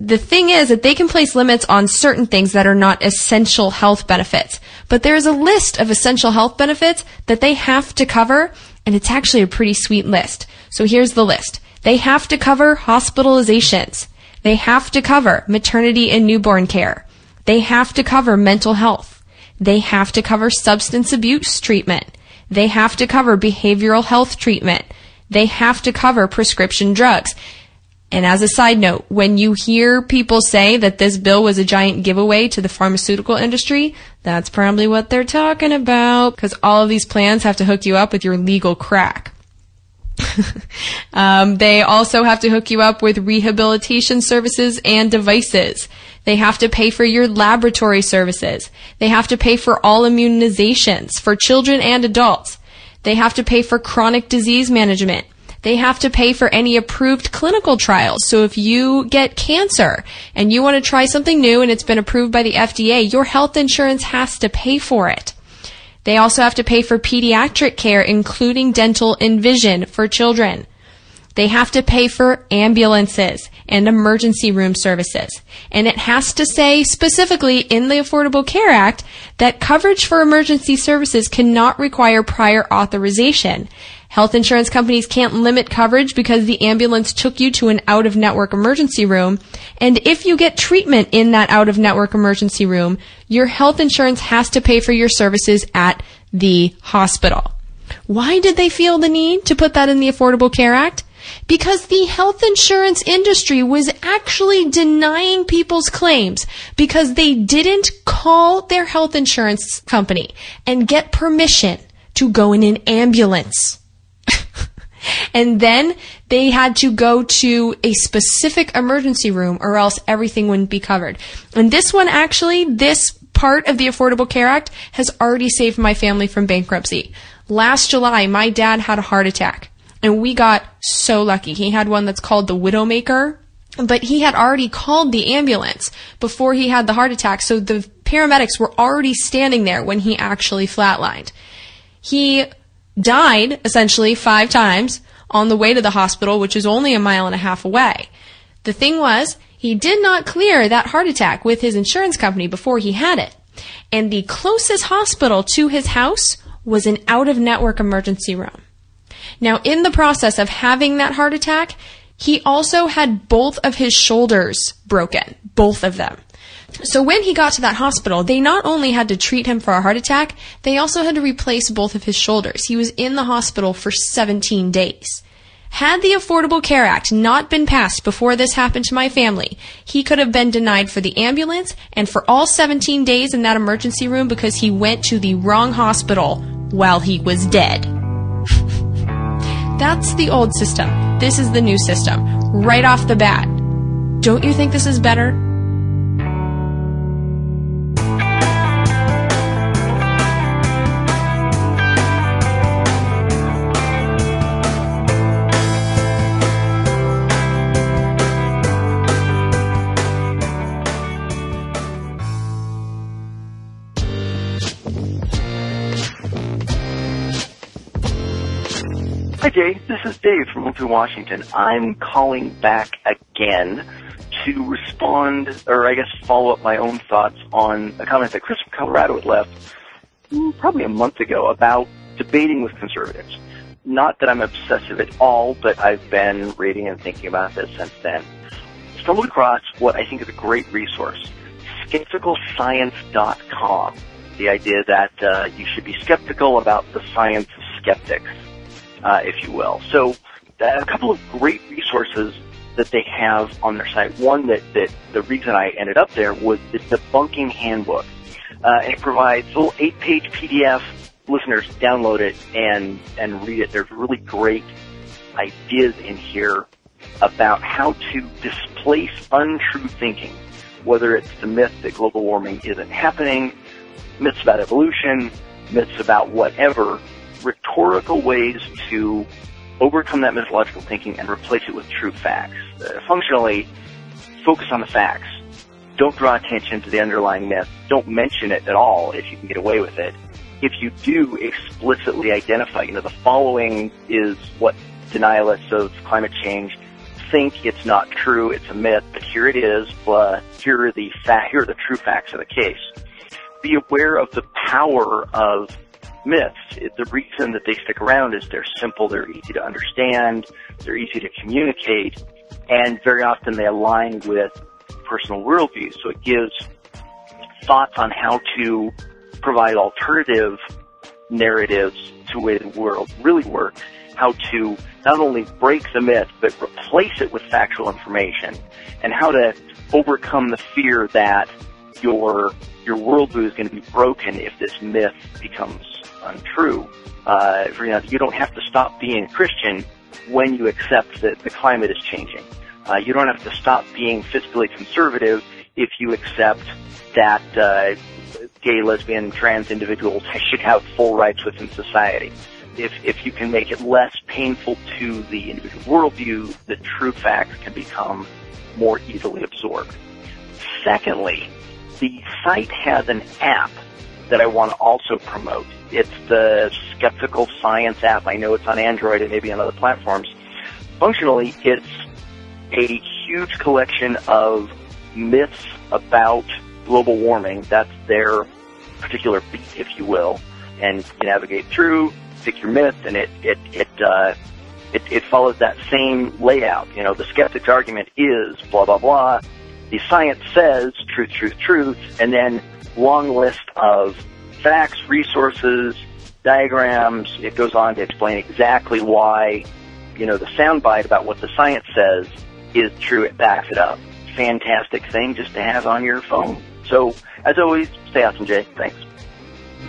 The thing is that they can place limits on certain things that are not essential health benefits, but there is a list of essential health benefits that they have to cover, and it's actually a pretty sweet list. So here's the list. They have to cover hospitalizations. They have to cover maternity and newborn care. They have to cover mental health. They have to cover substance abuse treatment. They have to cover behavioral health treatment. They have to cover prescription drugs. And as a side note, when you hear people say that this bill was a giant giveaway to the pharmaceutical industry, that's probably what they're talking about, because all of these plans have to hook you up with your legal crack. um, they also have to hook you up with rehabilitation services and devices. They have to pay for your laboratory services. They have to pay for all immunizations for children and adults. They have to pay for chronic disease management. They have to pay for any approved clinical trials. So if you get cancer and you want to try something new and it's been approved by the FDA, your health insurance has to pay for it. They also have to pay for pediatric care, including dental and vision for children. They have to pay for ambulances and emergency room services. And it has to say specifically in the Affordable Care Act that coverage for emergency services cannot require prior authorization. Health insurance companies can't limit coverage because the ambulance took you to an out of network emergency room. And if you get treatment in that out of network emergency room, your health insurance has to pay for your services at the hospital. Why did they feel the need to put that in the Affordable Care Act? Because the health insurance industry was actually denying people's claims because they didn't call their health insurance company and get permission to go in an ambulance. and then they had to go to a specific emergency room or else everything wouldn't be covered. And this one actually, this part of the Affordable Care Act has already saved my family from bankruptcy. Last July, my dad had a heart attack and we got so lucky. He had one that's called the Widowmaker, but he had already called the ambulance before he had the heart attack. So the paramedics were already standing there when he actually flatlined. He died essentially five times on the way to the hospital, which is only a mile and a half away. The thing was, he did not clear that heart attack with his insurance company before he had it. And the closest hospital to his house was an out of network emergency room. Now, in the process of having that heart attack, he also had both of his shoulders broken. Both of them. So when he got to that hospital, they not only had to treat him for a heart attack, they also had to replace both of his shoulders. He was in the hospital for 17 days. Had the Affordable Care Act not been passed before this happened to my family, he could have been denied for the ambulance and for all 17 days in that emergency room because he went to the wrong hospital while he was dead. That's the old system. This is the new system. Right off the bat. Don't you think this is better?
Hi, Jay. This is Dave from Oakville, Washington. I'm calling back again to respond, or I guess follow up my own thoughts on a comment that Chris from Colorado had left mm, probably a month ago about debating with conservatives. Not that I'm obsessive at all, but I've been reading and thinking about this since then. Stumbled across what I think is a great resource, skepticalscience.com. The idea that uh, you should be skeptical about the science of skeptics uh, if you will. So uh, a couple of great resources that they have on their site. One that, that the reason I ended up there was the debunking handbook. Uh, it provides a little eight-page PDF. Listeners, download it and and read it. There's really great ideas in here about how to displace untrue thinking, whether it's the myth that global warming isn't happening, myths about evolution, myths about whatever, rhetorical ways to overcome that mythological thinking and replace it with true facts. uh, functionally focus on the facts. Don't draw attention to the underlying myth. Don't mention it at all if you can get away with it. If you do explicitly identify, you know, the following is what denialists of climate change think it's not true, it's a myth, but here it is, but here are the fa- here are the true facts of the case. Be aware of the power of myths. It, the reason that they stick around is they're simple, they're easy to understand, they're easy to communicate, and very often they align with personal worldviews. So it gives thoughts on how to provide alternative narratives to the way the world really works, how to not only break the myth, but replace it with factual information, and how to overcome the fear that your your worldview is going to be broken if this myth becomes untrue. Uh, you know, you don't have to stop being Christian when you accept that the climate is changing. Uh, you don't have to stop being fiscally conservative if you accept that uh, gay, lesbian, trans individuals should have full rights within society. If, if you can make it less painful to the individual worldview, the true facts can become more easily absorbed. Secondly, the site has an app that I want to also promote. It's the Skeptical Science app. I know it's on Android and maybe on other platforms. Functionally, it's a huge collection of myths about global warming. That's their particular beat, if you will. And you navigate through, pick your myth, and it, it, it, uh, it, it follows that same layout. You know, the skeptic's argument is blah, blah, blah. The science says truth, truth, truth, and then long list of facts, resources, diagrams. It goes on to explain exactly why, you know, the soundbite about what the science says is true. It backs it up. Fantastic thing just to have on your phone. So, as always, stay awesome, Jay. Thanks.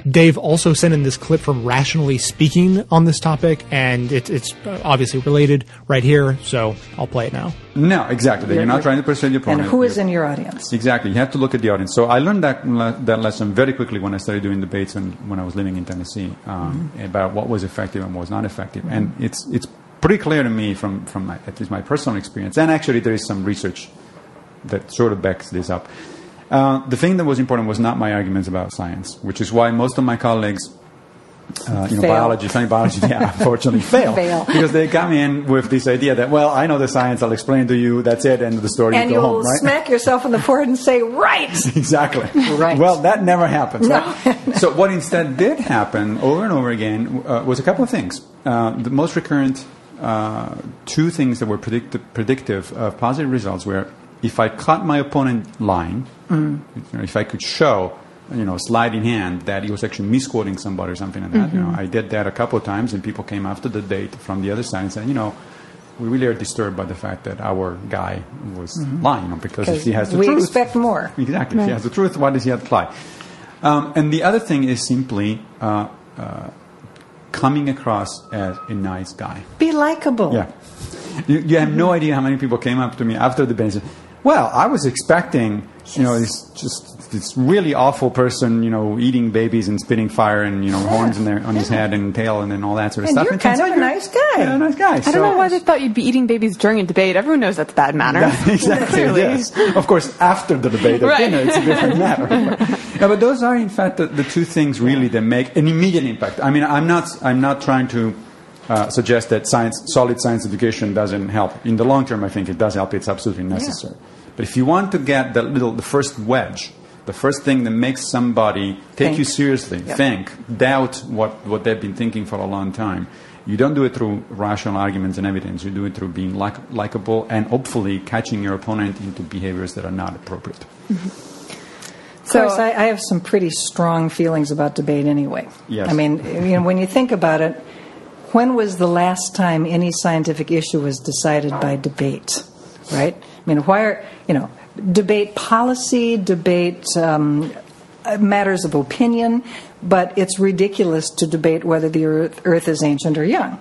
Dave also sent in this clip from Rationally Speaking on this topic, and it, it's obviously related right here, so I'll play it now.
No, exactly. You're not trying to persuade your opponent.
And who is in your audience?
Exactly. You have to look at the audience. So I learned that that lesson very quickly when I started doing debates and when I was living in Tennessee um,
Mm-hmm.
about what was effective and what was not effective. And it's it's pretty clear to me from from my, at least my personal experience, and actually there is some research that sort of backs this up. Uh, the thing that was important was not my arguments about science, which is why most of my colleagues, uh, you know,
Fail.
biology, funny biology, yeah, unfortunately fail.
Fail.
Because they come in with this idea that, well, I know the science, I'll explain to you, that's it, end of the story,
and
you
you'll
home, right?
smack yourself in the forehead and say, right.
exactly.
Right.
Well, that never happens.
No.
Right? so what instead did happen over and over again uh, was a couple of things. Uh, the most recurrent uh, two things that were predict- predictive of positive results were if I caught my opponent lying,
Mm.
you know, if I could show, you know, slide in hand that he was actually misquoting somebody or something like that. You know,
Mhm.
I did that a couple of times, and people came after the date from the other side and said, you know. We really are disturbed by the fact that our guy was
Mhm.
lying, you know, because if he has the
we
truth,
expect more.
Exactly. If he has the truth, why does he have apply? Um, and the other thing is simply uh, uh, coming across as a nice guy.
Be likable.
Yeah. You, you have no idea how many people came up to me after the said, well, I was expecting, you know, this just this really awful person, you know, eating babies and spitting fire and, you know, horns in their, on his head and tail and then all that sort of
And
stuff.
you're
turns
kind of a nice guy.
Yeah, a nice guy.
I don't know why they thought you'd be eating babies during a debate. Everyone knows that's bad manners.
exactly. Yes. Of course, after the debate at
Right.
dinner, it's a different matter. yeah, but those are, in fact, the, the two things really that make an immediate impact. I mean, I'm not, I'm not trying to uh, suggest that science, solid science education doesn't help. In the long term, I think it does help. It's absolutely necessary. But if you want to get the little, the first wedge, the first thing that makes somebody take
Think.
you seriously,
Yeah.
think, doubt what, what they've been thinking for a long time. You don't do it through rational arguments and evidence. You do it through being like, likable and hopefully catching your opponent into behaviors that are not appropriate.
Of course, I, I have some pretty strong feelings about debate anyway.
Yes.
I mean, you know, when you think about it, when was the last time any scientific issue was decided by debate? Right? I mean, why are, you know, debate policy, debate um, matters of opinion, but it's ridiculous to debate whether the earth, earth is ancient or young.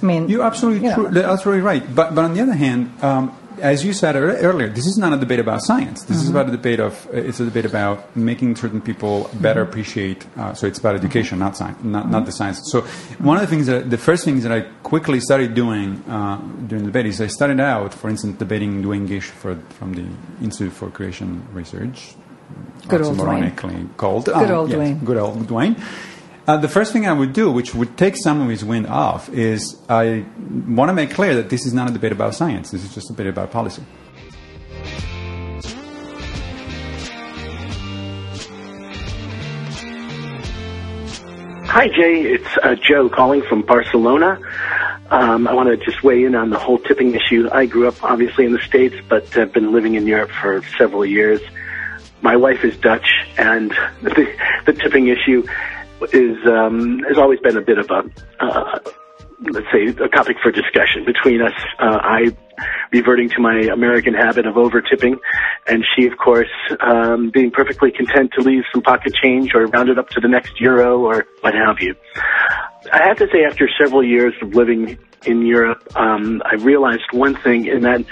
I mean,
You're absolutely
you know.
true. That's absolutely right. But, but on the other hand, um, as you said earlier, this is not a debate about science. This is
Mhm.
about a debate of uh, it's a debate about making certain people better
Mhm.
appreciate. Uh, so it's about education, not science, not, not the science. So one of the things that the first things that I quickly started doing uh, during the debate is I started out, for instance, debating Duane Gish for, from the Institute for Creation Research.
Good old
Duane. called.
Good
Uh,
old
yes,
Duane.
Good old Duane. Uh, the first thing I would do, which would take some of his wind off, is I want to make clear that this is not a debate about science. This is just a debate about policy.
Hi, Jay. It's uh, Joe calling from Barcelona. Um, I want to just weigh in on the whole tipping issue. I grew up obviously in the States, but have been living in Europe for several years. My wife is Dutch, and the, the tipping issue is um, has always been a bit of a uh, let's say a topic for discussion between us. Uh, I reverting to my American habit of over tipping, and she, of course, um, being perfectly content to leave some pocket change or round it up to the next euro or what have you. I have to say, after several years of living in Europe, um, I realized one thing in that,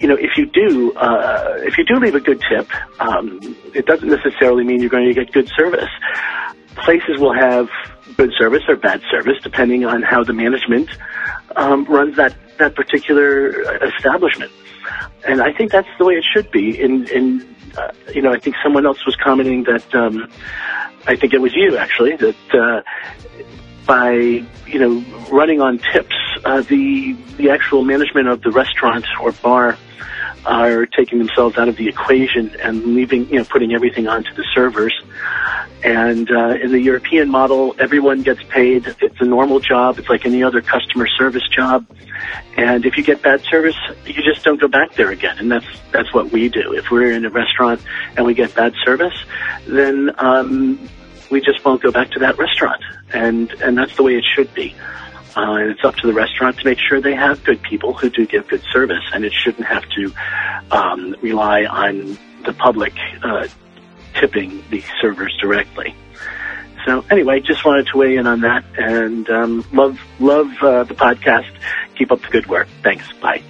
you know, if you do, uh, if you do leave a good tip, um, it doesn't necessarily mean you're going to get good service. Places will have good service or bad service depending on how the management um, runs that that particular establishment. And I think that's the way it should be. In, in uh, you know, I think someone else was commenting that um, I think it was you actually that uh, by you know running on tips, uh, the the actual management of the restaurant or bar are taking themselves out of the equation and leaving you know putting everything onto the servers. And uh, in the European model, everyone gets paid. It's a normal job. It's like any other customer service job. And if you get bad service, you just don't go back there again. And that's that's what we do. If we're in a restaurant and we get bad service, then um, we just won't go back to that restaurant. And and that's the way it should be. Uh, and it's up to the restaurant to make sure they have good people who do give good service, and it shouldn't have to um, rely on the public uh, tipping the servers directly. So anyway, just wanted to weigh in on that, and um, love love uh, the podcast. Keep up the good work. Thanks. Bye.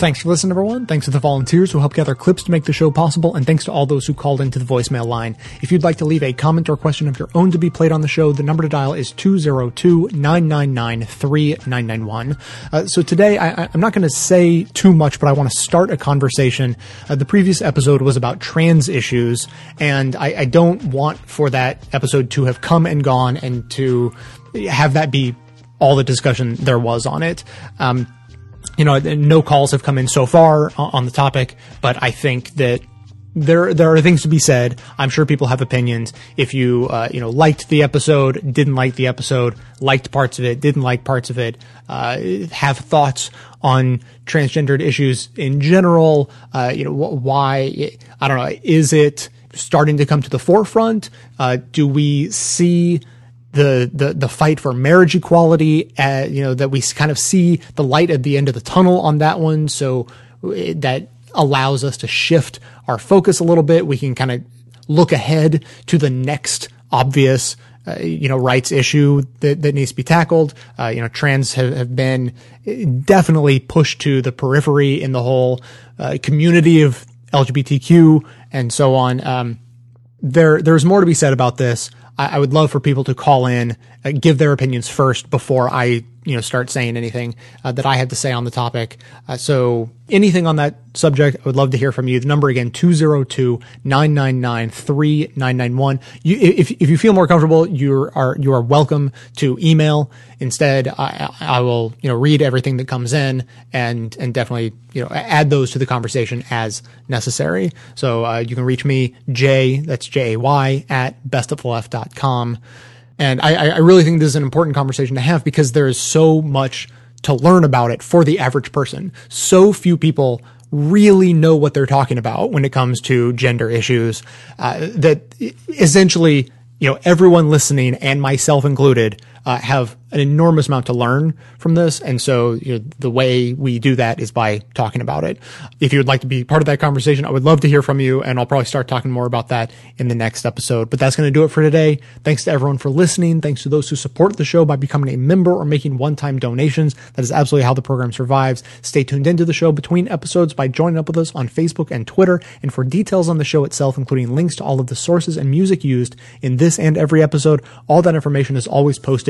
Thanks for listening, everyone. Thanks to the volunteers who help gather clips to make the show possible, and thanks to all those who called into the voicemail line. If you'd like to leave a comment or question of your own to be played on the show, the number to dial is 202-999-3991. Uh, so today, I, I'm not going to say too much, but I want to start a conversation. Uh, the previous episode was about trans issues, and I, I don't want for that episode to have come and gone and to have that be all the discussion there was on it. Um, you know, no calls have come in so far on the topic, but I think that there there are things to be said. I'm sure people have opinions. If you uh, you know liked the episode, didn't like the episode, liked parts of it, didn't like parts of it, uh, have thoughts on transgendered issues in general. Uh, you know wh- why I don't know. Is it starting to come to the forefront? Uh, do we see the, the, the fight for marriage equality, uh, you know, that we kind of see the light at the end of the tunnel on that one. So it, that allows us to shift our focus a little bit. We can kind of look ahead to the next obvious, uh, you know, rights issue that, that needs to be tackled. Uh, you know, trans have, have been definitely pushed to the periphery in the whole uh, community of LGBTQ and so on. Um, there, there's more to be said about this. I, would love for people to call in, uh, give their opinions first before I, you know, start saying anything uh, that I have to say on the topic. Uh, so anything on that subject, I would love to hear from you. The number again, 202-999-3991. You, if, if you feel more comfortable, you are, you are welcome to email. Instead, I, I will, you know, read everything that comes in and, and definitely, you know, add those to the conversation as necessary. So, uh, you can reach me, Jay, that's J-A-Y, at bestoftheleft.com. And I, I really think this is an important conversation to have because there is so much to learn about it for the average person. So few people really know what they're talking about when it comes to gender issues, uh, that essentially, you know, everyone listening and myself included uh, have an enormous amount to learn from this. And so you know, the way we do that is by talking about it. If you would like to be part of that conversation, I would love to hear from you. And I'll probably start talking more about that in the next episode. But that's going to do it for today. Thanks to everyone for listening. Thanks to those who support the show by becoming a member or making one time donations. That is absolutely how the program survives. Stay tuned into the show between episodes by joining up with us on Facebook and Twitter. And for details on the show itself, including links to all of the sources and music used in this and every episode, all that information is always posted